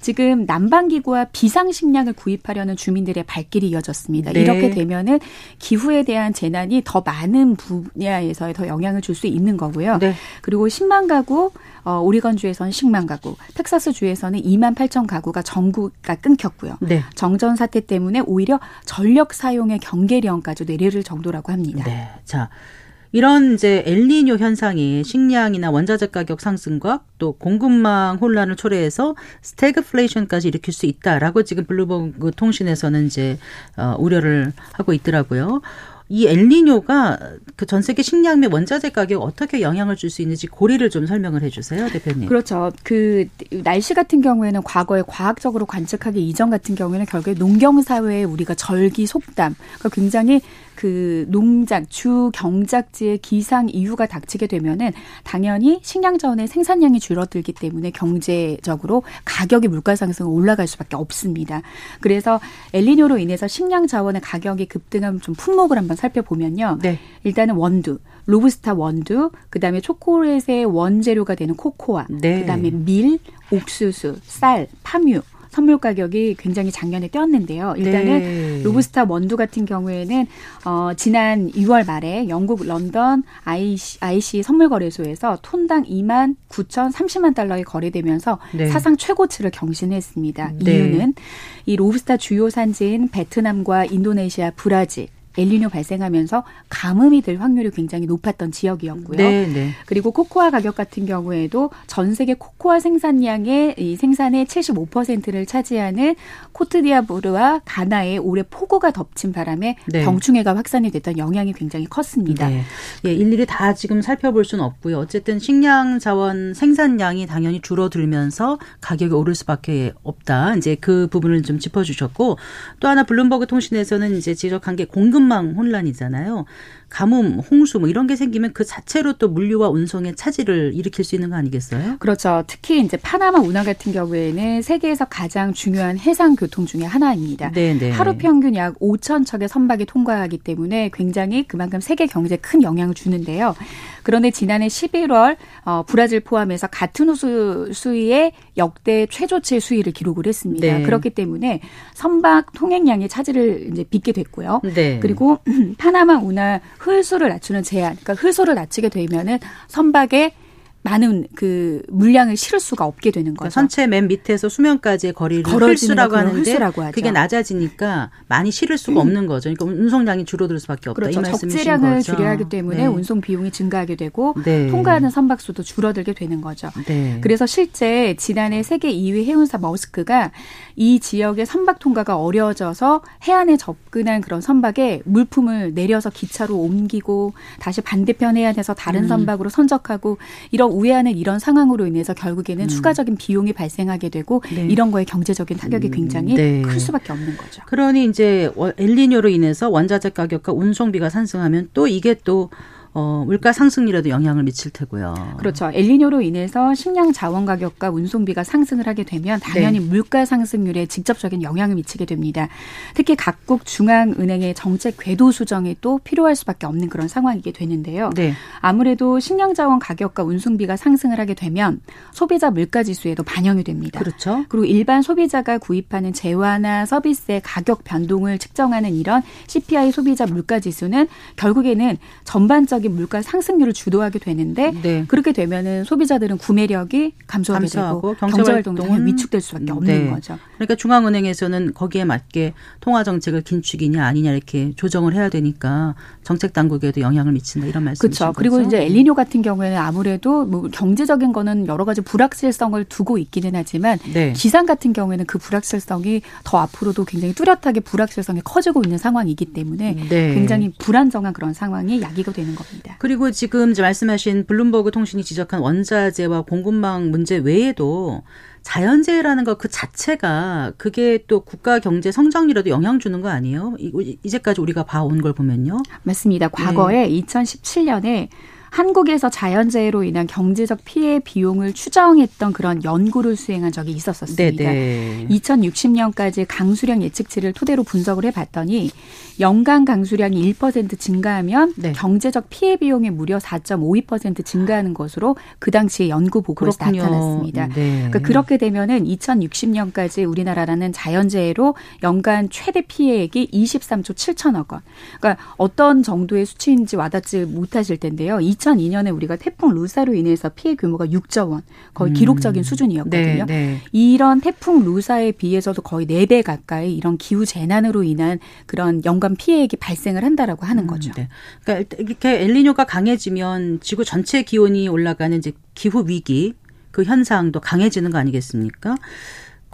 지금 난방기구와 비상식량을 구입하려는 주민들의 발길이 이어졌습니다. 네. 이렇게 되면은 기후에 대한 재난이 더 많은 분야에서 더 영향을 줄 수 있는 거고요. 네. 그리고 10만 가구 어, 오리건 주에서는 10만 가구, 텍사스 주에서는 2만 8천 가구가 전구가 끊겼고요. 네. 정전 사태 때문에 오히려 전력 사용의 경계령까지 내릴 정도라고 합니다. 네. 자. 이런 이제 엘니뇨 현상이 식량이나 원자재 가격 상승과 또 공급망 혼란을 초래해서 스태그플레이션까지 일으킬 수 있다라고 지금 블룸버그 통신에서는 이제 어, 우려를 하고 있더라고요. 이 엘니뇨가 그 전 세계 식량 및 원자재 가격 어떻게 영향을 줄 수 있는지 고리를 좀 설명을 해주세요, 대표님. 그렇죠. 그 날씨 같은 경우에는 과거에 과학적으로 관측하기 이전 같은 경우에는 결국에 농경 사회에 우리가 절기 속담, 그러니까 굉장히 그 농작 주 경작지의 기상 이유가 닥치게 되면은 당연히 식량 자원의 생산량이 줄어들기 때문에 경제적으로 가격이 물가 상승 올라갈 수밖에 없습니다. 그래서 엘리뇨로 인해서 식량 자원의 가격이 급등한 좀 품목을 한번 살펴보면요. 네. 일단은 원두, 로브스타 원두, 그다음에 초콜릿의 원재료가 되는 코코아, 네. 그다음에 밀, 옥수수, 쌀, 파뮤 선물 가격이 굉장히 작년에 뛰었는데요. 일단은 네. 로브스타 원두 같은 경우에는 어 지난 6월 말에 영국 런던 IC, IC 선물 거래소에서 톤당 2만 9천 30만 달러에 거래되면서 네. 사상 최고치를 경신했습니다. 네. 이유는 이 로브스타 주요 산지인 베트남과 인도네시아, 브라질 엘리뇨 발생하면서 가뭄이 될 확률이 굉장히 높았던 지역이었고요. 네, 네. 그리고 코코아 가격 같은 경우에도 전 세계 코코아 생산량의 이 생산의 75%를 차지하는 코트디아부르와 가나에 올해 폭우가 덮친 바람에 네. 병충해가 확산이 됐던 영향이 굉장히 컸습니다. 네. 예, 일일이 다 지금 살펴볼 수는 없고요. 어쨌든 식량 자원 생산량이 당연히 줄어들면서 가격이 오를 수밖에 없다. 이제 그 부분을 좀 짚어주셨고 또 하나 블룸버그 통신에서는 이제 지적한 게 공급 공급망 혼란이잖아요. 가뭄, 홍수 뭐 이런 게 생기면 그 자체로 또 물류와 운송의 차질을 일으킬 수 있는 거 아니겠어요? 그렇죠. 특히 이제 파나마 운하 같은 경우에는 세계에서 가장 중요한 해상 교통 중의 하나입니다. 네네. 네. 하루 평균 약 5천 척의 선박이 통과하기 때문에 굉장히 그만큼 세계 경제에 큰 영향을 주는데요. 그런데 지난해 11월 어, 브라질 포함해서 같은 수, 수위의 역대 최저치 수위를 기록을 했습니다. 네. 그렇기 때문에 선박 통행량이 차질을 이제 빚게 됐고요. 네. 그리고 파나마 운하 흘수를 낮추는 제한, 그러니까 흘수를 낮추게 되면은 선박에 많은 그 물량을 실을 수가 없게 되는 거죠. 그러니까 선체 맨 밑에서 수면까지의 거리를 흘수라고 하는데 하죠. 그게 낮아지니까 많이 실을 수가 음. 없는 거죠. 그러니까 운송량이 줄어들 수밖에 없다. 그렇죠. 적재량을 줄여야 하기 때문에 네. 운송 비용이 증가하게 되고 네. 통과하는 선박 수도 줄어들게 되는 거죠. 네. 그래서 실제 지난해 세계 2위 해운사 머스크가 이 지역의 선박 통과가 어려워져서 해안에 접근한 그런 선박에 물품을 내려서 기차로 옮기고 다시 반대편 해안에서 다른 음. 선박으로 선적하고 이런 우회하는 이런 상황으로 인해서 결국에는 음. 추가적인 비용이 발생하게 되고 네. 이런 거에 경제적인 타격이 음, 굉장히 네. 클 수밖에 없는 거죠. 그러니 이제 엘리뇨로 인해서 원자재 가격과 운송비가 상승하면 또 이게 또 어, 물가 상승이라도 영향을 미칠 테고요. 그렇죠. 엘니뇨로 인해서 식량 자원 가격과 운송비가 상승을 하게 되면 당연히 네. 물가 상승률에 직접적인 영향을 미치게 됩니다. 특히 각국 중앙은행의 정책 궤도 수정이 또 필요할 수밖에 없는 그런 상황이게 되는데요. 네. 아무래도 식량 자원 가격과 운송비가 상승을 하게 되면 소비자 물가 지수에도 반영이 됩니다. 그렇죠. 그리고 일반 소비자가 구입하는 재화나 서비스의 가격 변동을 측정하는 이런 CPI 소비자 물가 지수는 결국에는 전반적 전반적인 물가 상승률을 주도하게 되는데 네. 그렇게 되면은 소비자들은 구매력이 감소하게 되고 경제 활동이 위축될 수밖에 없는 네. 거죠. 그러니까 중앙은행에서는 거기에 맞게 통화 정책을 긴축이냐 아니냐 이렇게 조정을 해야 되니까 정책 당국에도 영향을 미친다 이런 말씀이죠. 그렇죠. 그리고 이제 엘리뇨 같은 경우에는 아무래도 뭐 경제적인 거는 여러 가지 불확실성을 두고 있기는 하지만 네. 기상 같은 경우에는 그 불확실성이 더 앞으로도 굉장히 뚜렷하게 불확실성이 커지고 있는 상황이기 때문에 네. 굉장히 불안정한 그런 상황이 야기가 되는 겁니다. 겁니다. 그리고 지금 말씀하신 블룸버그 통신이 지적한 원자재와 공급망 문제 외에도 자연재해라는 것 그 자체가 그게 또 국가 경제 성장률에도 영향 주는 거 아니에요? 이제까지 우리가 봐온 걸 보면요. 맞습니다. 과거에 네. 2017년에 한국에서 자연재해로 인한 경제적 피해 비용을 추정했던 그런 연구를 수행한 적이 있었었습니다. 네네. 2060년까지 강수량 예측치를 토대로 분석을 해봤더니 연간 강수량이 1% 증가하면 네. 경제적 피해 비용이 무려 4.52% 증가하는 것으로 그 당시에 연구 보고에서 나타났습니다. 네. 그러니까 그렇게 되면은 2060년까지 우리나라라는 자연재해로 연간 최대 피해액이 23조 7천억 원. 그러니까 어떤 정도의 수치인지 와닿지 못하실 텐데요. 2002년에 우리가 태풍 루사로 인해서 피해 규모가 6조 원, 거의 음. 기록적인 수준이었거든요. 네, 네. 이런 태풍 루사에 비해서도 거의 4배 가까이 이런 기후 재난으로 인한 그런 연간 피해액이 발생을 한다라고 하는 음, 거죠. 음, 네. 그러니까 이렇게 엘리뇨가 강해지면 지구 전체 기온이 올라가는 이제 기후 위기 그 현상도 강해지는 거 아니겠습니까?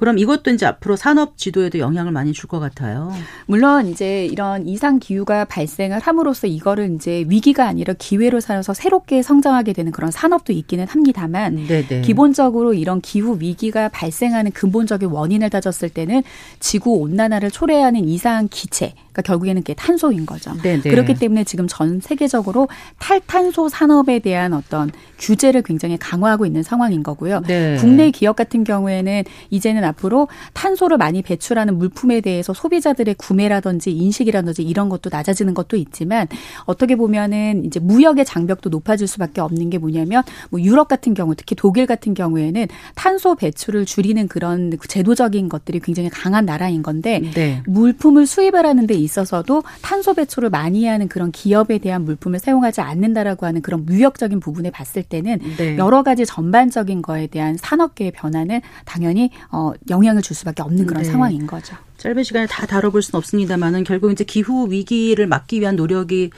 그럼 이것도 이제 앞으로 산업 지도에도 영향을 많이 줄 것 같아요. 물론 이제 이런 이상 기후가 발생을 함으로써 이거를 이제 위기가 아니라 기회로 살아서 새롭게 성장하게 되는 그런 산업도 있기는 합니다만 네네. 기본적으로 이런 기후 위기가 발생하는 근본적인 원인을 따졌을 때는 지구 온난화를 초래하는 이상 기체 그러니까 결국에는 그게 탄소인 거죠. 네네. 그렇기 때문에 지금 전 세계적으로 탈탄소 산업에 대한 어떤 규제를 굉장히 강화하고 있는 상황인 거고요. 네. 국내 기업 같은 경우에는 이제는 앞으로 탄소를 많이 배출하는 물품에 대해서 소비자들의 구매라든지 인식이라든지 이런 것도 낮아지는 것도 있지만 어떻게 보면은 이제 무역의 장벽도 높아질 수밖에 없는 게 뭐냐면 뭐 유럽 같은 경우 특히 독일 같은 경우에는 탄소 배출을 줄이는 그런 제도적인 것들이 굉장히 강한 나라인 건데 네. 물품을 수입을 하는데 있어서도 탄소 배출을 많이 하는 그런 기업에 대한 물품을 사용하지 않는다라고 하는 그런 무역적인 부분에 봤을 때는 네. 여러 가지 전반적인 거에 대한 산업계의 변화는 당연히 어 영향을 줄 수밖에 없는 그런 네. 상황인 거죠. 짧은 시간에 다 다뤄볼 수는 없습니다만은 결국 이제 기후 위기를 막기 위한 노력이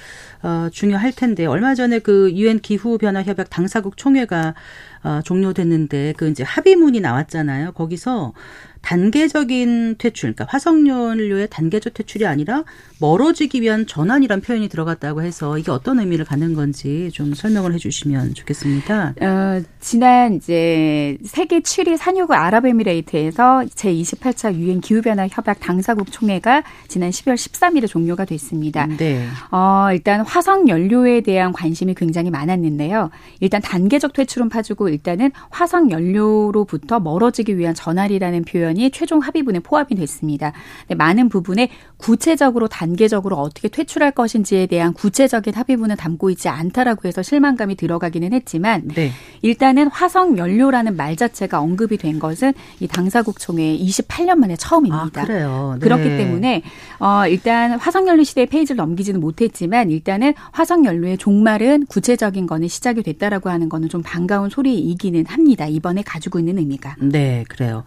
어, 중요할 텐데 얼마 전에 그 유엔 기후 변화 협약 당사국 총회가 어, 종료됐는데 그 이제 합의문이 나왔잖아요. 거기서 단계적인 퇴출, 그러니까 화석연료의 단계적 퇴출이 아니라 멀어지기 위한 전환이란 표현이 들어갔다고 해서 이게 어떤 의미를 갖는 건지 좀 설명을 해주시면 좋겠습니다. 어, 지난 이제 세계 7위 산유국 아랍에미레이트에서 제 28차 유엔 기후변화 협약 당사국 총회가 지난 12월 13일에 종료가 됐습니다. 네. 어, 일단 화석 연료에 대한 관심이 굉장히 많았는데요. 일단 단계적 퇴출은 파주고 일단은 화석 연료로부터 멀어지기 위한 전환이라는 표현이 최종 합의문에 포함이 됐습니다. 많은 부분에 구체적으로 단계적으로 어떻게 퇴출할 것인지에 대한 구체적인 합의문은 담고 있지 않다라고 해서 실망감이 들어가기는 했지만 네. 일단은 화석 연료라는 말 자체가 언급이 된 것은 이 당사국 총회 28년 만에 처음입니다. 아, 그래요. 네. 그렇기 때문에 어 일단 화석 연료 시대의 페이지를 넘기지는 못했지만 일단은 화석 연료의 종말은 구체적인 거는 시작이 됐다라고 하는 거는 좀 반가운 소리이기는 합니다. 이번에 가지고 있는 의미가. 네, 그래요.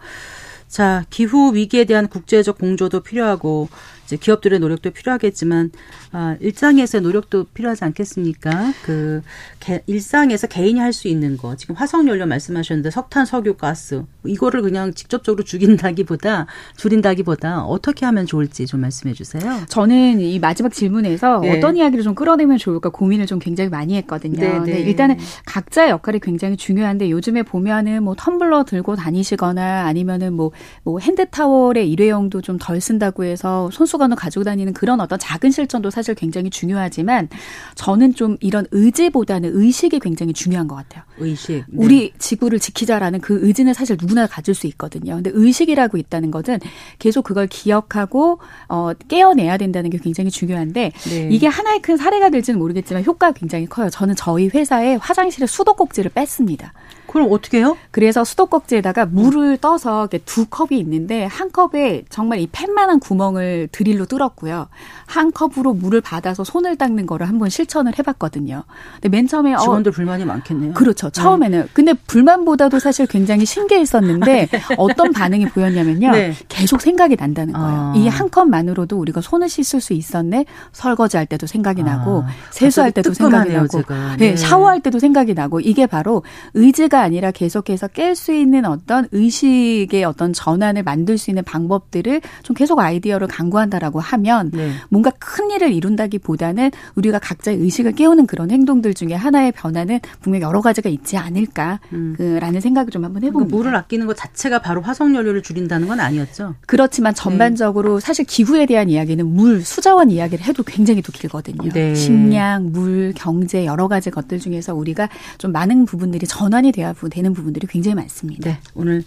자, 기후 위기에 대한 국제적 공조도 필요하고 이제 기업들의 노력도 필요하겠지만 아, 일상에서의 노력도 필요하지 않겠습니까? 그 개, 일상에서 개인이 할 수 있는 거 지금 화석 연료 말씀하셨는데 석탄, 석유, 가스 이거를 그냥 직접적으로 죽인다기보다 줄인다기보다 어떻게 하면 좋을지 좀 말씀해 주세요. 저는 이 마지막 질문에서 네. 어떤 이야기를 좀 끌어내면 좋을까 고민을 좀 굉장히 많이 했거든요. 네, 네. 일단은 각자의 역할이 굉장히 중요한데 요즘에 보면은 뭐 텀블러 들고 다니시거나 아니면은 뭐, 뭐 핸드타월의 일회용도 좀 덜 쓴다고 해서 손수 건을 가지고 다니는 그런 어떤 작은 실천도 사실 굉장히 중요하지만 저는 좀 이런 의지보다는 의식이 굉장히 중요한 것 같아요. 의식. 네. 우리 지구를 지키자라는 그 의지는 사실 누구나 가질 수 있거든요. 근데 의식이라고 있다는 것은 계속 그걸 기억하고 어 깨어내야 된다는 게 굉장히 중요한데 네. 이게 하나의 큰 사례가 될지는 모르겠지만 효과가 굉장히 커요. 저는 저희 회사에 화장실에 수도꼭지를 뺐습니다. 그럼 어떻게 해요? 그래서 수도꼭지에다가 물을 떠서 이렇게 두 컵이 있는데 한 컵에 정말 이 팬만한 구멍을 드릴로 뚫었고요. 한 컵으로 물을 받아서 손을 닦는 거를 한번 실천을 해봤거든요. 근데 맨 처음에 어, 직원들 어, 불만이 많겠네요. 그렇죠. 처음에는 네. 근데 불만보다도 사실 굉장히 신기했었는데 네. 어떤 반응이 보였냐면요. 네. 계속 생각이 난다는 거예요. 아. 이한 컵만으로도 우리가 손을 씻을 수 있었네. 설거지할 때도 생각이 나고 아. 세수할 때도 생각이 나고 네. 네. 샤워할 때도 생각이 나고 이게 바로 의지가 아니라 계속해서 깰 수 있는 어떤 의식의 어떤 전환을 만들 수 있는 방법들을 좀 계속 아이디어를 강구한다라고 하면 네. 뭔가 큰 일을 이룬다기보다는 우리가 각자의 의식을 깨우는 그런 행동들 중에 하나의 변화는 분명 여러 가지가 있지 않을까라는 음. 생각을 좀 한번 해봅니다. 그러니까 물을 아끼는 것 자체가 바로 화석 연료를 줄인다는 건 아니었죠. 그렇지만 네. 전반적으로 네. 사실 기후에 대한 이야기는 물, 수자원 이야기를 해도 굉장히 또 길거든요. 네. 식량, 물, 경제 여러 가지 것들 중에서 우리가 좀 많은 부분들이 전환이 돼야 되는 부분들이 굉장히 많습니다. 네, 오늘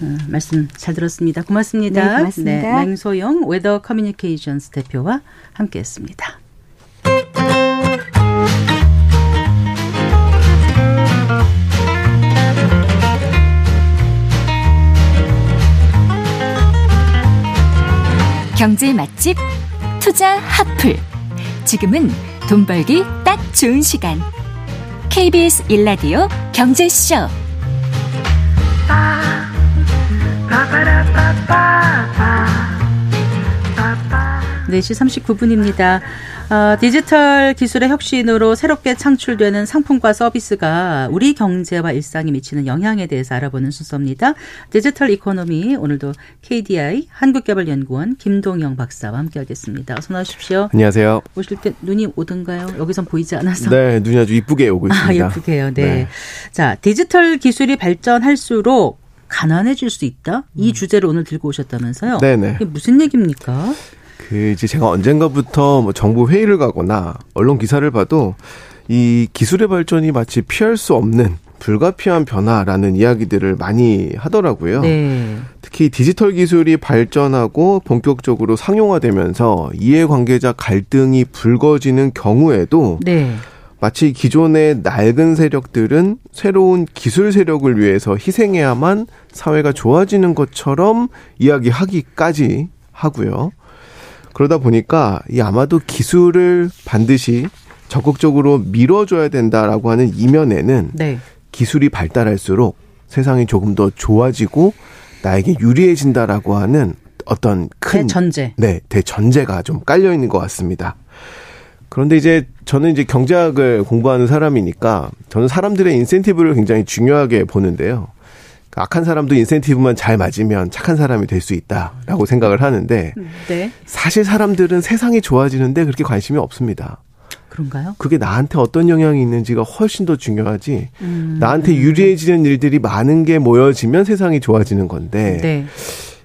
어, 말씀 잘 들었습니다. 고맙습니다. 네, 고맙습니다. 네, 맹소영 웨더 커뮤니케이션스 대표와 함께했습니다. 경제 맛집 투자 핫플. 지금은 돈 벌기 딱 좋은 시간. KBS 일라디오 경제쇼. 4시 39분입니다. 어, 디지털 기술의 혁신으로 새롭게 창출되는 상품과 서비스가 우리 경제와 일상에 미치는 영향에 대해서 알아보는 순서입니다. 디지털 economy 오늘도 KDI 한국개발연구원 김동영 박사와 함께하겠습니다. 어서 나오십시오. 안녕하세요. 오실 때 눈이 오던가요? 여기선 보이지 않아서. 네, 눈이 아주 이쁘게 오고 있습니다. 아, 예쁘게요. 네. 네. 자, 디지털 기술이 발전할수록 가난해질 수 있다? 이 음. 주제를 오늘 들고 오셨다면서요? 네네. 이게 무슨 얘기입니까? 그 이제 제가 언젠가부터 뭐 정부 회의를 가거나 언론 기사를 봐도 이 기술의 발전이 마치 피할 수 없는 불가피한 변화라는 이야기들을 많이 하더라고요. 네. 특히 디지털 기술이 발전하고 본격적으로 상용화되면서 이해관계자 갈등이 불거지는 경우에도 네. 마치 기존의 낡은 세력들은 새로운 기술 세력을 위해서 희생해야만 사회가 좋아지는 것처럼 이야기하기까지 하고요. 그러다 보니까 이 아마도 기술을 반드시 적극적으로 밀어줘야 된다라고 하는 이면에는 네. 기술이 발달할수록 세상이 조금 더 좋아지고 나에게 유리해진다라고 하는 어떤 큰 대전제 네 대전제가 좀 깔려 있는 것 같습니다. 그런데 이제 저는 이제 경제학을 공부하는 사람이니까 저는 사람들의 인센티브를 굉장히 중요하게 보는데요. 악한 사람도 인센티브만 잘 맞으면 착한 사람이 될 수 있다라고 생각을 하는데 네. 사실 사람들은 세상이 좋아지는데 그렇게 관심이 없습니다. 그런가요? 그게 나한테 어떤 영향이 있는지가 훨씬 더 중요하지. 음. 나한테 유리해지는 일들이 많은 게 모여지면 세상이 좋아지는 건데. 네.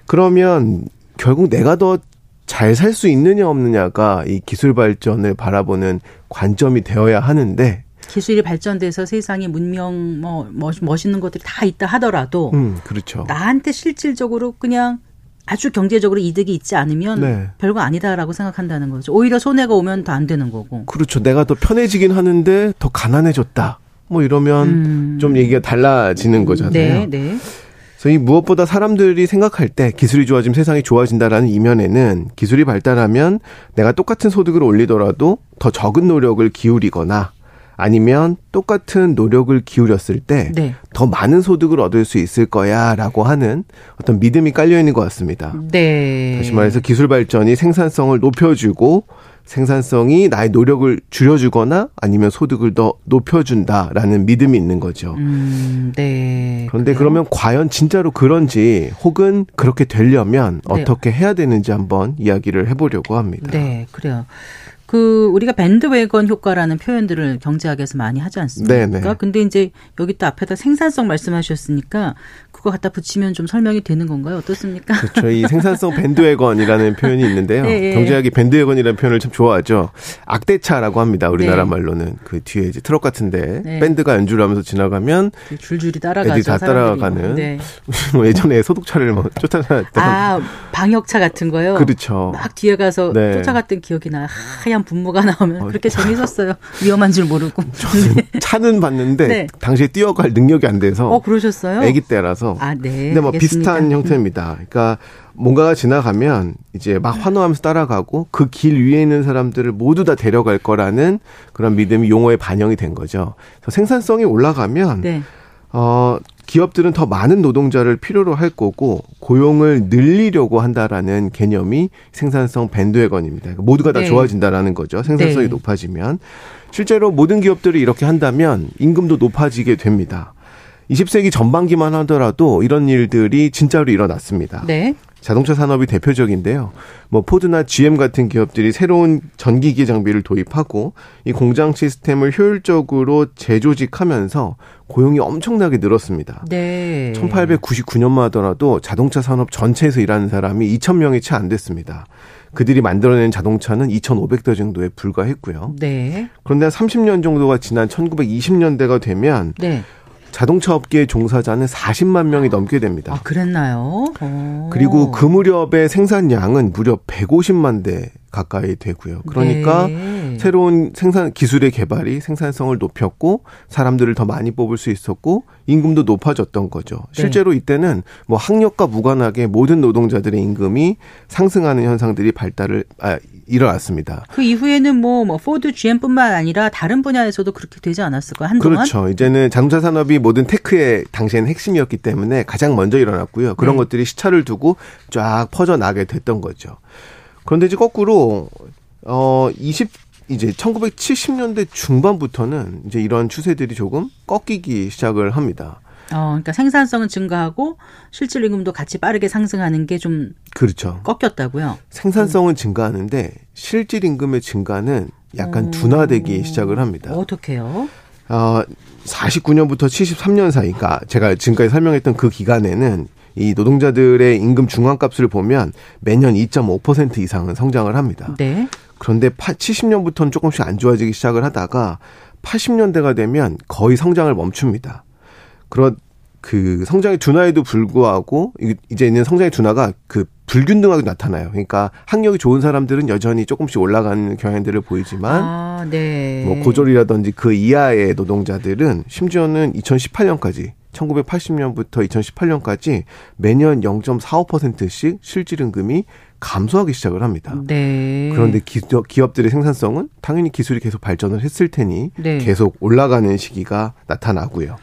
그러면 결국 내가 더 잘 살 수 있느냐 없느냐가 이 기술 발전을 바라보는 관점이 되어야 하는데 기술이 발전돼서 세상에 문명 뭐 멋있는 것들이 다 있다 하더라도 음, 그렇죠. 나한테 실질적으로 그냥 아주 경제적으로 이득이 있지 않으면 네. 별거 아니다라고 생각한다는 거죠. 오히려 손해가 오면 더 안 되는 거고. 그렇죠. 내가 더 편해지긴 하는데 더 가난해졌다. 뭐 이러면 음. 좀 얘기가 달라지는 거잖아요. 네, 네. 그래서 이 무엇보다 사람들이 생각할 때 기술이 좋아지면 세상이 좋아진다라는 이면에는 기술이 발달하면 내가 똑같은 소득을 올리더라도 더 적은 노력을 기울이거나 아니면 똑같은 노력을 기울였을 때더 네. 많은 소득을 얻을 수 있을 거야라고 하는 어떤 믿음이 깔려 있는 것 같습니다. 네. 다시 말해서 기술 발전이 생산성을 높여주고 생산성이 나의 노력을 줄여주거나 아니면 소득을 더 높여준다라는 믿음이 있는 거죠. 음, 네. 그런데? 그러면 과연 진짜로 그런지 혹은 그렇게 되려면 네. 어떻게 해야 되는지 한번 이야기를 해보려고 합니다. 네, 그래요. 그 우리가 밴드웨건 효과라는 표현들을 경제학에서 많이 하지 않습니까? 네네. 근데 이제 여기 또 앞에다 생산성 말씀하셨으니까 그거 갖다 붙이면 좀 설명이 되는 건가요? 어떻습니까? 그렇죠. 이 생산성 밴드웨건이라는 표현이 있는데요. 네. 경제학이 밴드웨건이라는 표현을 참 좋아하죠. 악대차라고 합니다. 우리나라 네. 말로는 그 뒤에 이제 트럭 같은데 네. 밴드가 연주를 하면서 지나가면 줄줄이 따라가죠. 애들이 다 따라가는. 네. 뭐 예전에 소독차를 뭐 쫓아다녔던. 아 방역차 같은 거요. 그렇죠. 막 뒤에 가서 네. 쫓아갔던 기억이 나. 하얀 분모가 나오면 어, 그렇게 재밌었어요. 위험한 줄 모르고. 네. 차는 봤는데 네. 당시에 뛰어갈 능력이 안 돼서. 어 그러셨어요? 아기 때라서. 아 네. 근데 뭐 알겠습니다. 비슷한 형태입니다. 그러니까 뭔가가 지나가면 이제 막 환호하면서 따라가고 그 길 위에 있는 사람들을 모두 다 데려갈 거라는 그런 믿음이 용어에 반영이 된 거죠. 그래서 생산성이 올라가면 네. 어 기업들은 더 많은 노동자를 필요로 할 거고 고용을 늘리려고 한다라는 개념이 생산성 밴드웨건입니다. 그러니까 모두가 다 네. 좋아진다라는 거죠. 생산성이 네. 높아지면 실제로 모든 기업들이 이렇게 한다면 임금도 높아지게 됩니다. 20세기 전반기만 하더라도 이런 일들이 진짜로 일어났습니다. 네. 자동차 산업이 대표적인데요. 뭐 포드나 GM 같은 기업들이 새로운 전기기 장비를 도입하고 이 공장 시스템을 효율적으로 재조직하면서 고용이 엄청나게 늘었습니다. 네. 1899년만 하더라도 자동차 산업 전체에서 일하는 사람이 2,000명이 채 안 됐습니다. 그들이 만들어낸 자동차는 2,500대 정도에 불과했고요. 네. 그런데 30년 정도가 지난 1920년대가 되면 네. 자동차 업계의 종사자는 40만 명이 넘게 됩니다. 아, 그랬나요? 오. 그리고 그 무렵의 생산량은 무려 150만 대 가까이 되고요. 그러니까 네. 새로운 생산 기술의 개발이 생산성을 높였고 사람들을 더 많이 뽑을 수 있었고 임금도 높아졌던 거죠. 네. 실제로 이때는 뭐 학력과 무관하게 모든 노동자들의 임금이 상승하는 현상들이 발달을 아, 일어났습니다. 그 이후에는 뭐, 뭐 포드, GM뿐만 아니라 다른 분야에서도 그렇게 되지 않았을까요? 한동안? 그렇죠. 이제는 자동차 산업이 모든 tech의 당시에는 핵심이었기 때문에 가장 먼저 일어났고요. 그런 네. 것들이 시차를 두고 쫙 퍼져 나게 됐던 거죠. 그런데 이제 거꾸로 어 20 이제 1970년대 중반부터는 이제 이런 추세들이 조금 꺾이기 시작을 합니다. 어, 그러니까 생산성은 증가하고 실질 임금도 같이 빠르게 상승하는 게 좀 그렇죠. 꺾였다고요. 생산성은 음. 증가하는데 실질 임금의 증가는 약간 오. 둔화되기 시작을 합니다. 어떻게요? 어, 49년부터 73년 사이, 그러니까 제가 지금까지 설명했던 그 기간에는 이 노동자들의 임금 중앙값을 보면 매년 2.5% 이상은 성장을 합니다. 네. 그런데 70년부터는 조금씩 안 좋아지기 시작을 하다가 80년대가 되면 거의 성장을 멈춥니다. 그런 그 성장의 둔화에도 불구하고 이제 있는 성장의 둔화가 그 불균등하게 나타나요. 그러니까 학력이 좋은 사람들은 여전히 조금씩 올라가는 경향들을 보이지만 아, 네. 뭐 고졸이라든지 그 이하의 노동자들은 심지어는 2018년까지 1980년부터 2018년까지 매년 0.45%씩 실질임금이 감소하기 시작을 합니다. 네. 그런데 기업 들의 생산성은 당연히 기술이 계속 발전을 했을 테니 네. 계속 올라가는 시기가 나타나고요.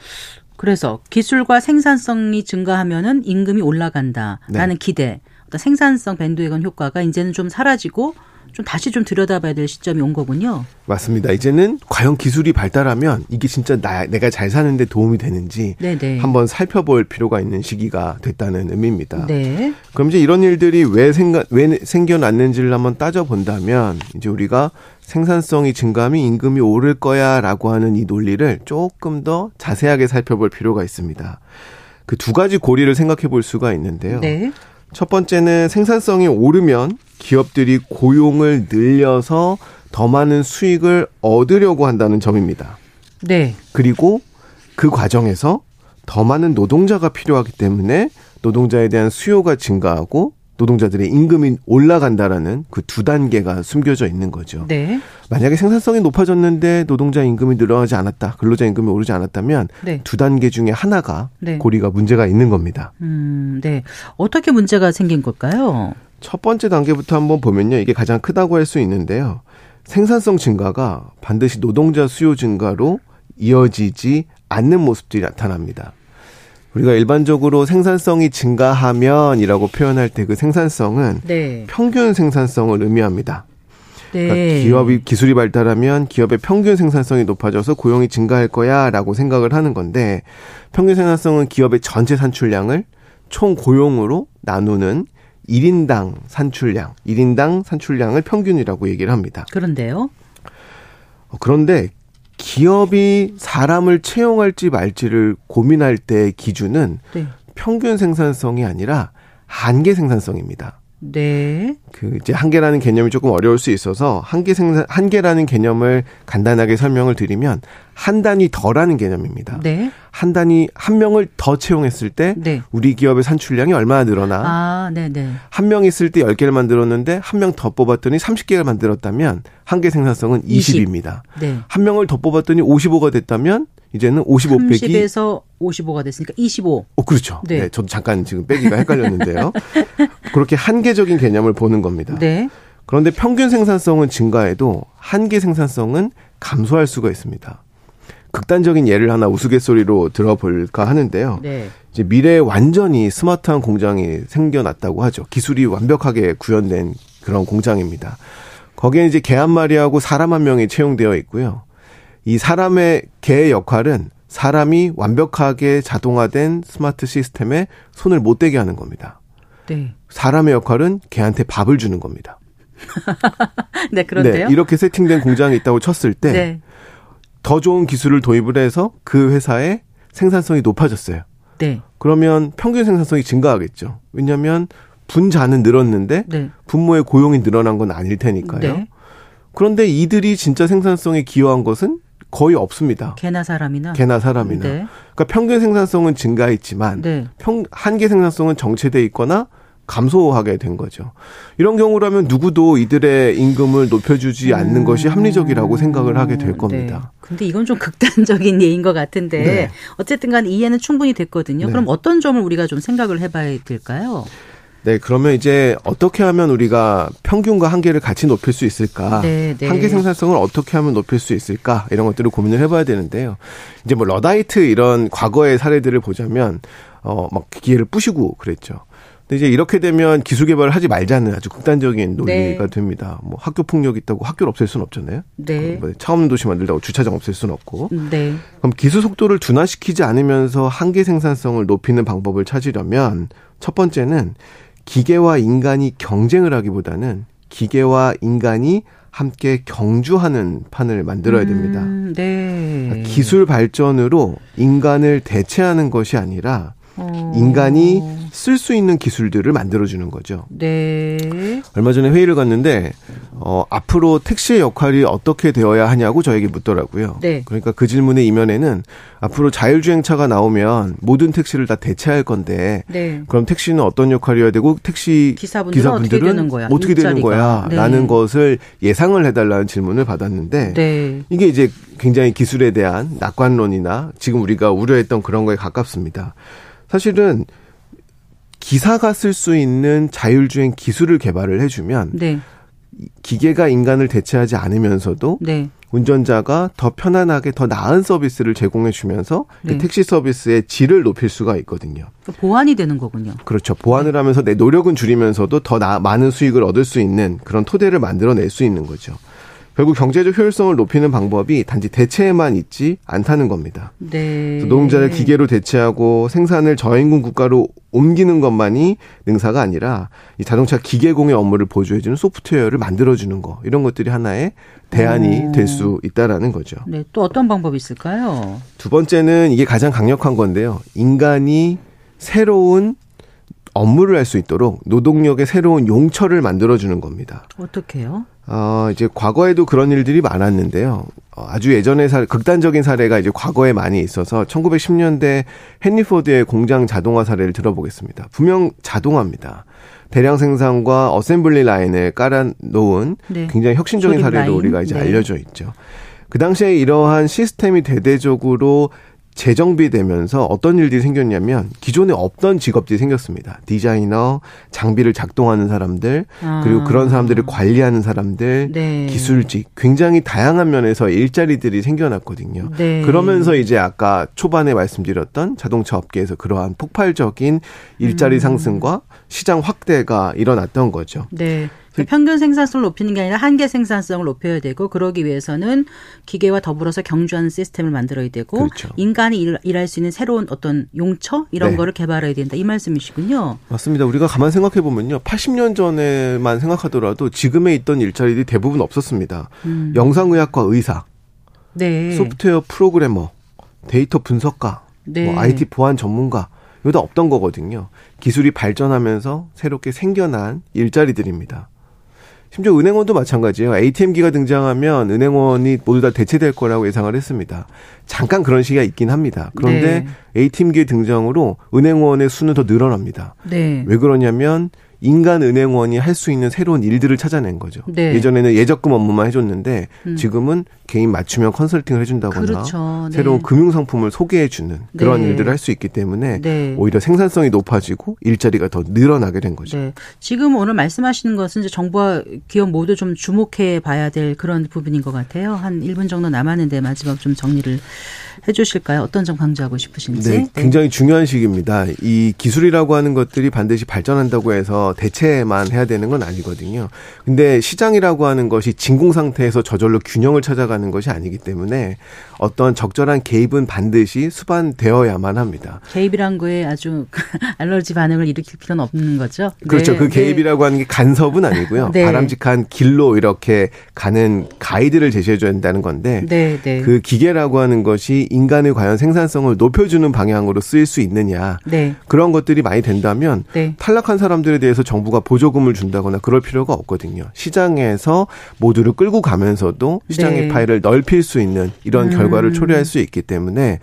그래서 기술과 생산성이 증가하면은 임금이 올라간다라는 네. 기대, 생산성 밴드웨건 효과가 이제는 좀 사라지고 좀 다시 좀 들여다봐야 될 시점이 온 거군요. 맞습니다. 이제는 과연 기술이 발달하면 이게 진짜 나, 내가 잘 사는데 도움이 되는지 네네. 한번 살펴볼 필요가 있는 시기가 됐다는 의미입니다. 네. 그럼 이제 이런 일들이 왜, 생가, 왜 생겨났는지를 한번 따져본다면 이제 우리가 생산성이 증가하면 임금이 오를 거야라고 하는 이 논리를 조금 더 자세하게 살펴볼 필요가 있습니다. 그 두 가지 고리를 생각해 볼 수가 있는데요. 네. 첫 번째는 생산성이 오르면 기업들이 고용을 늘려서 더 많은 수익을 얻으려고 한다는 점입니다. 네. 그리고 그 과정에서 더 많은 노동자가 필요하기 때문에 노동자에 대한 수요가 증가하고 노동자들의 임금이 올라간다라는 그 두 단계가 숨겨져 있는 거죠. 네. 만약에 생산성이 높아졌는데 노동자 임금이 늘어나지 않았다, 근로자 임금이 오르지 않았다면 네. 두 단계 중에 하나가 네. 고리가 문제가 있는 겁니다. 음, 네. 어떻게 문제가 생긴 걸까요? 첫 번째 단계부터 한번 보면요, 이게 가장 크다고 할 수 있는데요. 생산성 증가가 반드시 노동자 수요 증가로 이어지지 않는 모습들이 나타납니다. 우리가 일반적으로 생산성이 증가하면이라고 표현할 때 그 생산성은 네. 평균 생산성을 의미합니다. 네. 그러니까 기업이 기술이 발달하면 기업의 평균 생산성이 높아져서 고용이 증가할 거야라고 생각을 하는 건데 평균 생산성은 기업의 전체 산출량을 총 고용으로 나누는 1인당 산출량, 1인당 산출량을 평균이라고 얘기를 합니다. 그런데요? 어, 그런데 기업이 사람을 채용할지 말지를 고민할 때 기준은 네. 평균 생산성이 아니라 한계 생산성입니다. 네. 그 이제 한계라는 개념이 조금 어려울 수 있어서 한계 생산 한계라는 개념을 간단하게 설명을 드리면 한 단위 더라는 개념입니다. 네. 한 단위 한 명을 더 채용했을 때 네. 우리 기업의 산출량이 얼마나 늘어나? 아, 네, 네. 한 명 있을 때 10개를 만들었는데 한 명 더 뽑았더니 30개를 만들었다면 한계 생산성은 20입니다. 네. 한 명을 더 뽑았더니 55가 됐다면 이제는 55 빼기 30에서 55가 됐으니까 25. 어, 그렇죠. 네. 네 저도 잠깐 지금 빼기가 헷갈렸는데요. 그렇게 한계적인 개념을 보는 겁니다. 네. 그런데 평균 생산성은 증가해도 한계 생산성은 감소할 수가 있습니다. 극단적인 예를 하나 우스갯소리로 들어볼까 하는데요. 네. 이제 미래에 완전히 스마트한 공장이 생겨났다고 하죠. 기술이 완벽하게 구현된 그런 공장입니다. 거기에 이제 개 한 마리하고 사람 한 명이 채용되어 있고요. 이 사람의 개의 역할은 사람이 완벽하게 자동화된 스마트 시스템에 손을 못 대게 하는 겁니다. 네. 사람의 역할은 걔한테 밥을 주는 겁니다. 네, 그런데요. 네, 이렇게 세팅된 공장이 있다고 쳤을 때, 네. 더 좋은 기술을 도입을 해서 그 회사의 생산성이 높아졌어요. 네. 그러면 평균 생산성이 증가하겠죠. 왜냐하면 분자는 늘었는데 네. 분모의 고용이 늘어난 건 아닐 테니까요. 네. 그런데 이들이 진짜 생산성에 기여한 것은 거의 없습니다. 개나 사람이나. 개나 사람이나. 네. 그러니까 평균 생산성은 증가했지만 네. 평 한계 생산성은 정체돼 있거나 감소하게 된 거죠. 이런 경우라면 누구도 이들의 임금을 높여주지 음. 않는 것이 합리적이라고 생각을 하게 될 네. 겁니다. 네. 근데 이건 좀 극단적인 예인 것 같은데 네. 어쨌든 간 이해는 충분히 됐거든요. 네. 그럼 어떤 점을 우리가 좀 생각을 해봐야 될까요? 네, 그러면 이제 어떻게 하면 우리가 평균과 한계를 같이 높일 수 있을까? 네, 네. 한계 생산성을 어떻게 하면 높일 수 있을까? 이런 것들을 고민을 해봐야 되는데요. 이제 뭐 러다이트 이런 과거의 사례들을 보자면 어막 기계를 부시고 그랬죠. 근데 이제 이렇게 되면 기술 개발을 하지 말자는 아주 극단적인 논리가 네. 됩니다. 뭐 학교 폭력 있다고 학교를 없앨 수는 없잖아요. 네. 뭐 차원 도시 만들다고 주차장 없앨 수는 없고. 네. 그럼 기술 속도를 둔화시키지 않으면서 한계 생산성을 높이는 방법을 찾으려면 첫 번째는 기계와 인간이 경쟁을 하기보다는 기계와 인간이 함께 경주하는 판을 만들어야 됩니다. 음, 네. 기술 발전으로 인간을 대체하는 것이 아니라 어. 인간이 쓸 수 있는 기술들을 만들어주는 거죠. 네. 얼마 전에 회의를 갔는데 어, 앞으로 택시의 역할이 어떻게 되어야 하냐고 저에게 묻더라고요. 네. 그러니까 그 질문의 이면에는 앞으로 자율주행차가 나오면 모든 택시를 다 대체할 건데 네. 그럼 택시는 어떤 역할이어야 되고 택시 기사분들은, 기사분들은 어떻게 되는 거야? 어떻게 되는 거야? 네. 라는 것을 예상을 해달라는 질문을 받았는데 네. 이게 이제 굉장히 기술에 대한 낙관론이나 지금 우리가 우려했던 그런 거에 가깝습니다. 사실은 기사가 쓸 수 있는 자율주행 기술을 개발을 해주면 네. 기계가 인간을 대체하지 않으면서도 네. 운전자가 더 편안하게 더 나은 서비스를 제공해 주면서 그 네. 그 택시 서비스의 질을 높일 수가 있거든요. 그러니까 보완이 되는 거군요. 그렇죠. 보완을 하면서 내 노력은 줄이면서도 더 나, 많은 수익을 얻을 수 있는 그런 토대를 만들어낼 수 있는 거죠. 결국 경제적 효율성을 높이는 방법이 단지 대체에만 있지 않다는 겁니다. 네. 노동자를 기계로 대체하고 생산을 저임금 국가로 옮기는 것만이 능사가 아니라 이 자동차 기계공의 업무를 보조해주는 소프트웨어를 만들어주는 거 이런 것들이 하나의 대안이 될 수 있다라는 거죠. 네, 또 어떤 방법이 있을까요? 두 번째는 이게 가장 강력한 건데요. 인간이 새로운 업무를 할 수 있도록 노동력의 새로운 용처를 만들어주는 겁니다. 어떻게요? 어, 이제 과거에도 그런 일들이 많았는데요. 어, 아주 예전에 사, 극단적인 사례가 이제 과거에 많이 있어서 1910년대 헨리 포드의 공장 자동화 사례를 들어보겠습니다. 분명 자동화입니다. 대량 생산과 assembly line을 깔아 놓은 네. 굉장히 혁신적인 사례로 라인. 우리가 이제 네. 알려져 있죠. 그 당시에 이러한 시스템이 대대적으로 재정비되면서 어떤 일들이 생겼냐면 기존에 없던 직업들이 생겼습니다. 디자이너, 장비를 작동하는 사람들, 아. 그리고 그런 사람들을 관리하는 사람들, 네. 기술직, 굉장히 다양한 면에서 일자리들이 생겨났거든요. 네. 그러면서 이제 아까 초반에 말씀드렸던 자동차 업계에서 그러한 폭발적인 일자리 음. 상승과 시장 확대가 일어났던 거죠. 네. 그 평균 생산성을 높이는 게 아니라 한계 생산성을 높여야 되고 그러기 위해서는 기계와 더불어서 경주하는 시스템을 만들어야 되고 그렇죠. 인간이 일, 일할 수 있는 새로운 어떤 용처 이런 네. 거를 개발해야 된다 이 말씀이시군요. 맞습니다. 우리가 가만 생각해 보면요, 80년 전에만 생각하더라도 지금에 있던 일자리들이 대부분 없었습니다. 음. 영상의학과 의사, 네. 소프트웨어 프로그래머, 데이터 분석가, 네. 뭐 IT 보안 전문가 이거 다 없던 거거든요. 기술이 발전하면서 새롭게 생겨난 일자리들입니다. 심지어 은행원도 마찬가지예요. ATM기가 등장하면 은행원이 모두 다 대체될 거라고 예상을 했습니다. 잠깐 그런 시기가 있긴 합니다. 그런데 네. ATM기의 등장으로 은행원의 수는 더 늘어납니다. 네. 왜 그러냐면 인간 은행원이 할 수 있는 새로운 일들을 찾아낸 거죠. 네. 예전에는 예적금 업무만 해줬는데 음. 지금은 개인 맞춤형 컨설팅을 해준다거나 그렇죠. 네. 새로운 금융 상품을 소개해주는 그런 네. 일들을 할 수 있기 때문에 네. 오히려 생산성이 높아지고 일자리가 더 늘어나게 된 거죠. 네. 지금 오늘 말씀하시는 것은 이제 정부와 기업 모두 좀 주목해 봐야 될 그런 부분인 것 같아요. 한 1분 정도 남았는데 마지막 좀 정리를 해주실까요? 어떤 점 강조하고 싶으신지? 네, 굉장히 중요한 시기입니다. 이 기술이라고 하는 것들이 반드시 발전한다고 해서 대체만 해야 되는 건 아니거든요. 근데 시장이라고 하는 것이 진공 상태에서 저절로 균형을 찾아가는 것이 아니기 때문에 어떤 적절한 개입은 반드시 수반되어야만 합니다. 개입이란 거에 아주 알러지 반응을 일으킬 필요는 없는 거죠. 그렇죠. 그 네. 그 개입이라고 하는 게 간섭은 아니고요. 네. 바람직한 길로 이렇게 가는 가이드를 제시해 줘야 된다는 건데 네, 네. 그 기계라고 하는 것이 인간의 과연 생산성을 높여주는 방향으로 쓰일 수 있느냐 네. 그런 것들이 많이 된다면 네. 탈락한 사람들에 대해서 정부가 보조금을 준다거나 그럴 필요가 없거든요. 시장에서 모두를 끌고 가면서도 시장의 네. 파일을 넓힐 수 있는 이런 음. 결과를 초래할 수 있기 때문에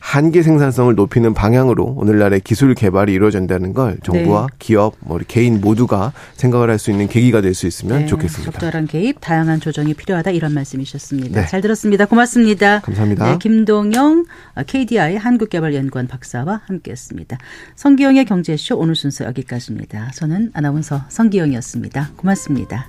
한계 생산성을 높이는 방향으로 오늘날의 기술 개발이 이루어진다는 걸 정부와 네. 기업, 뭐 개인 모두가 생각을 할 수 있는 계기가 될 수 있으면 네. 좋겠습니다. 적절한 개입, 다양한 조정이 필요하다 이런 말씀이셨습니다. 네. 잘 들었습니다. 고맙습니다. 감사합니다. 네, 김동영 KDI 한국개발연구원 박사와 함께했습니다. 성기영의 경제쇼 오늘 순서 여기까지입니다. 저는 아나운서 성기영이었습니다. 고맙습니다.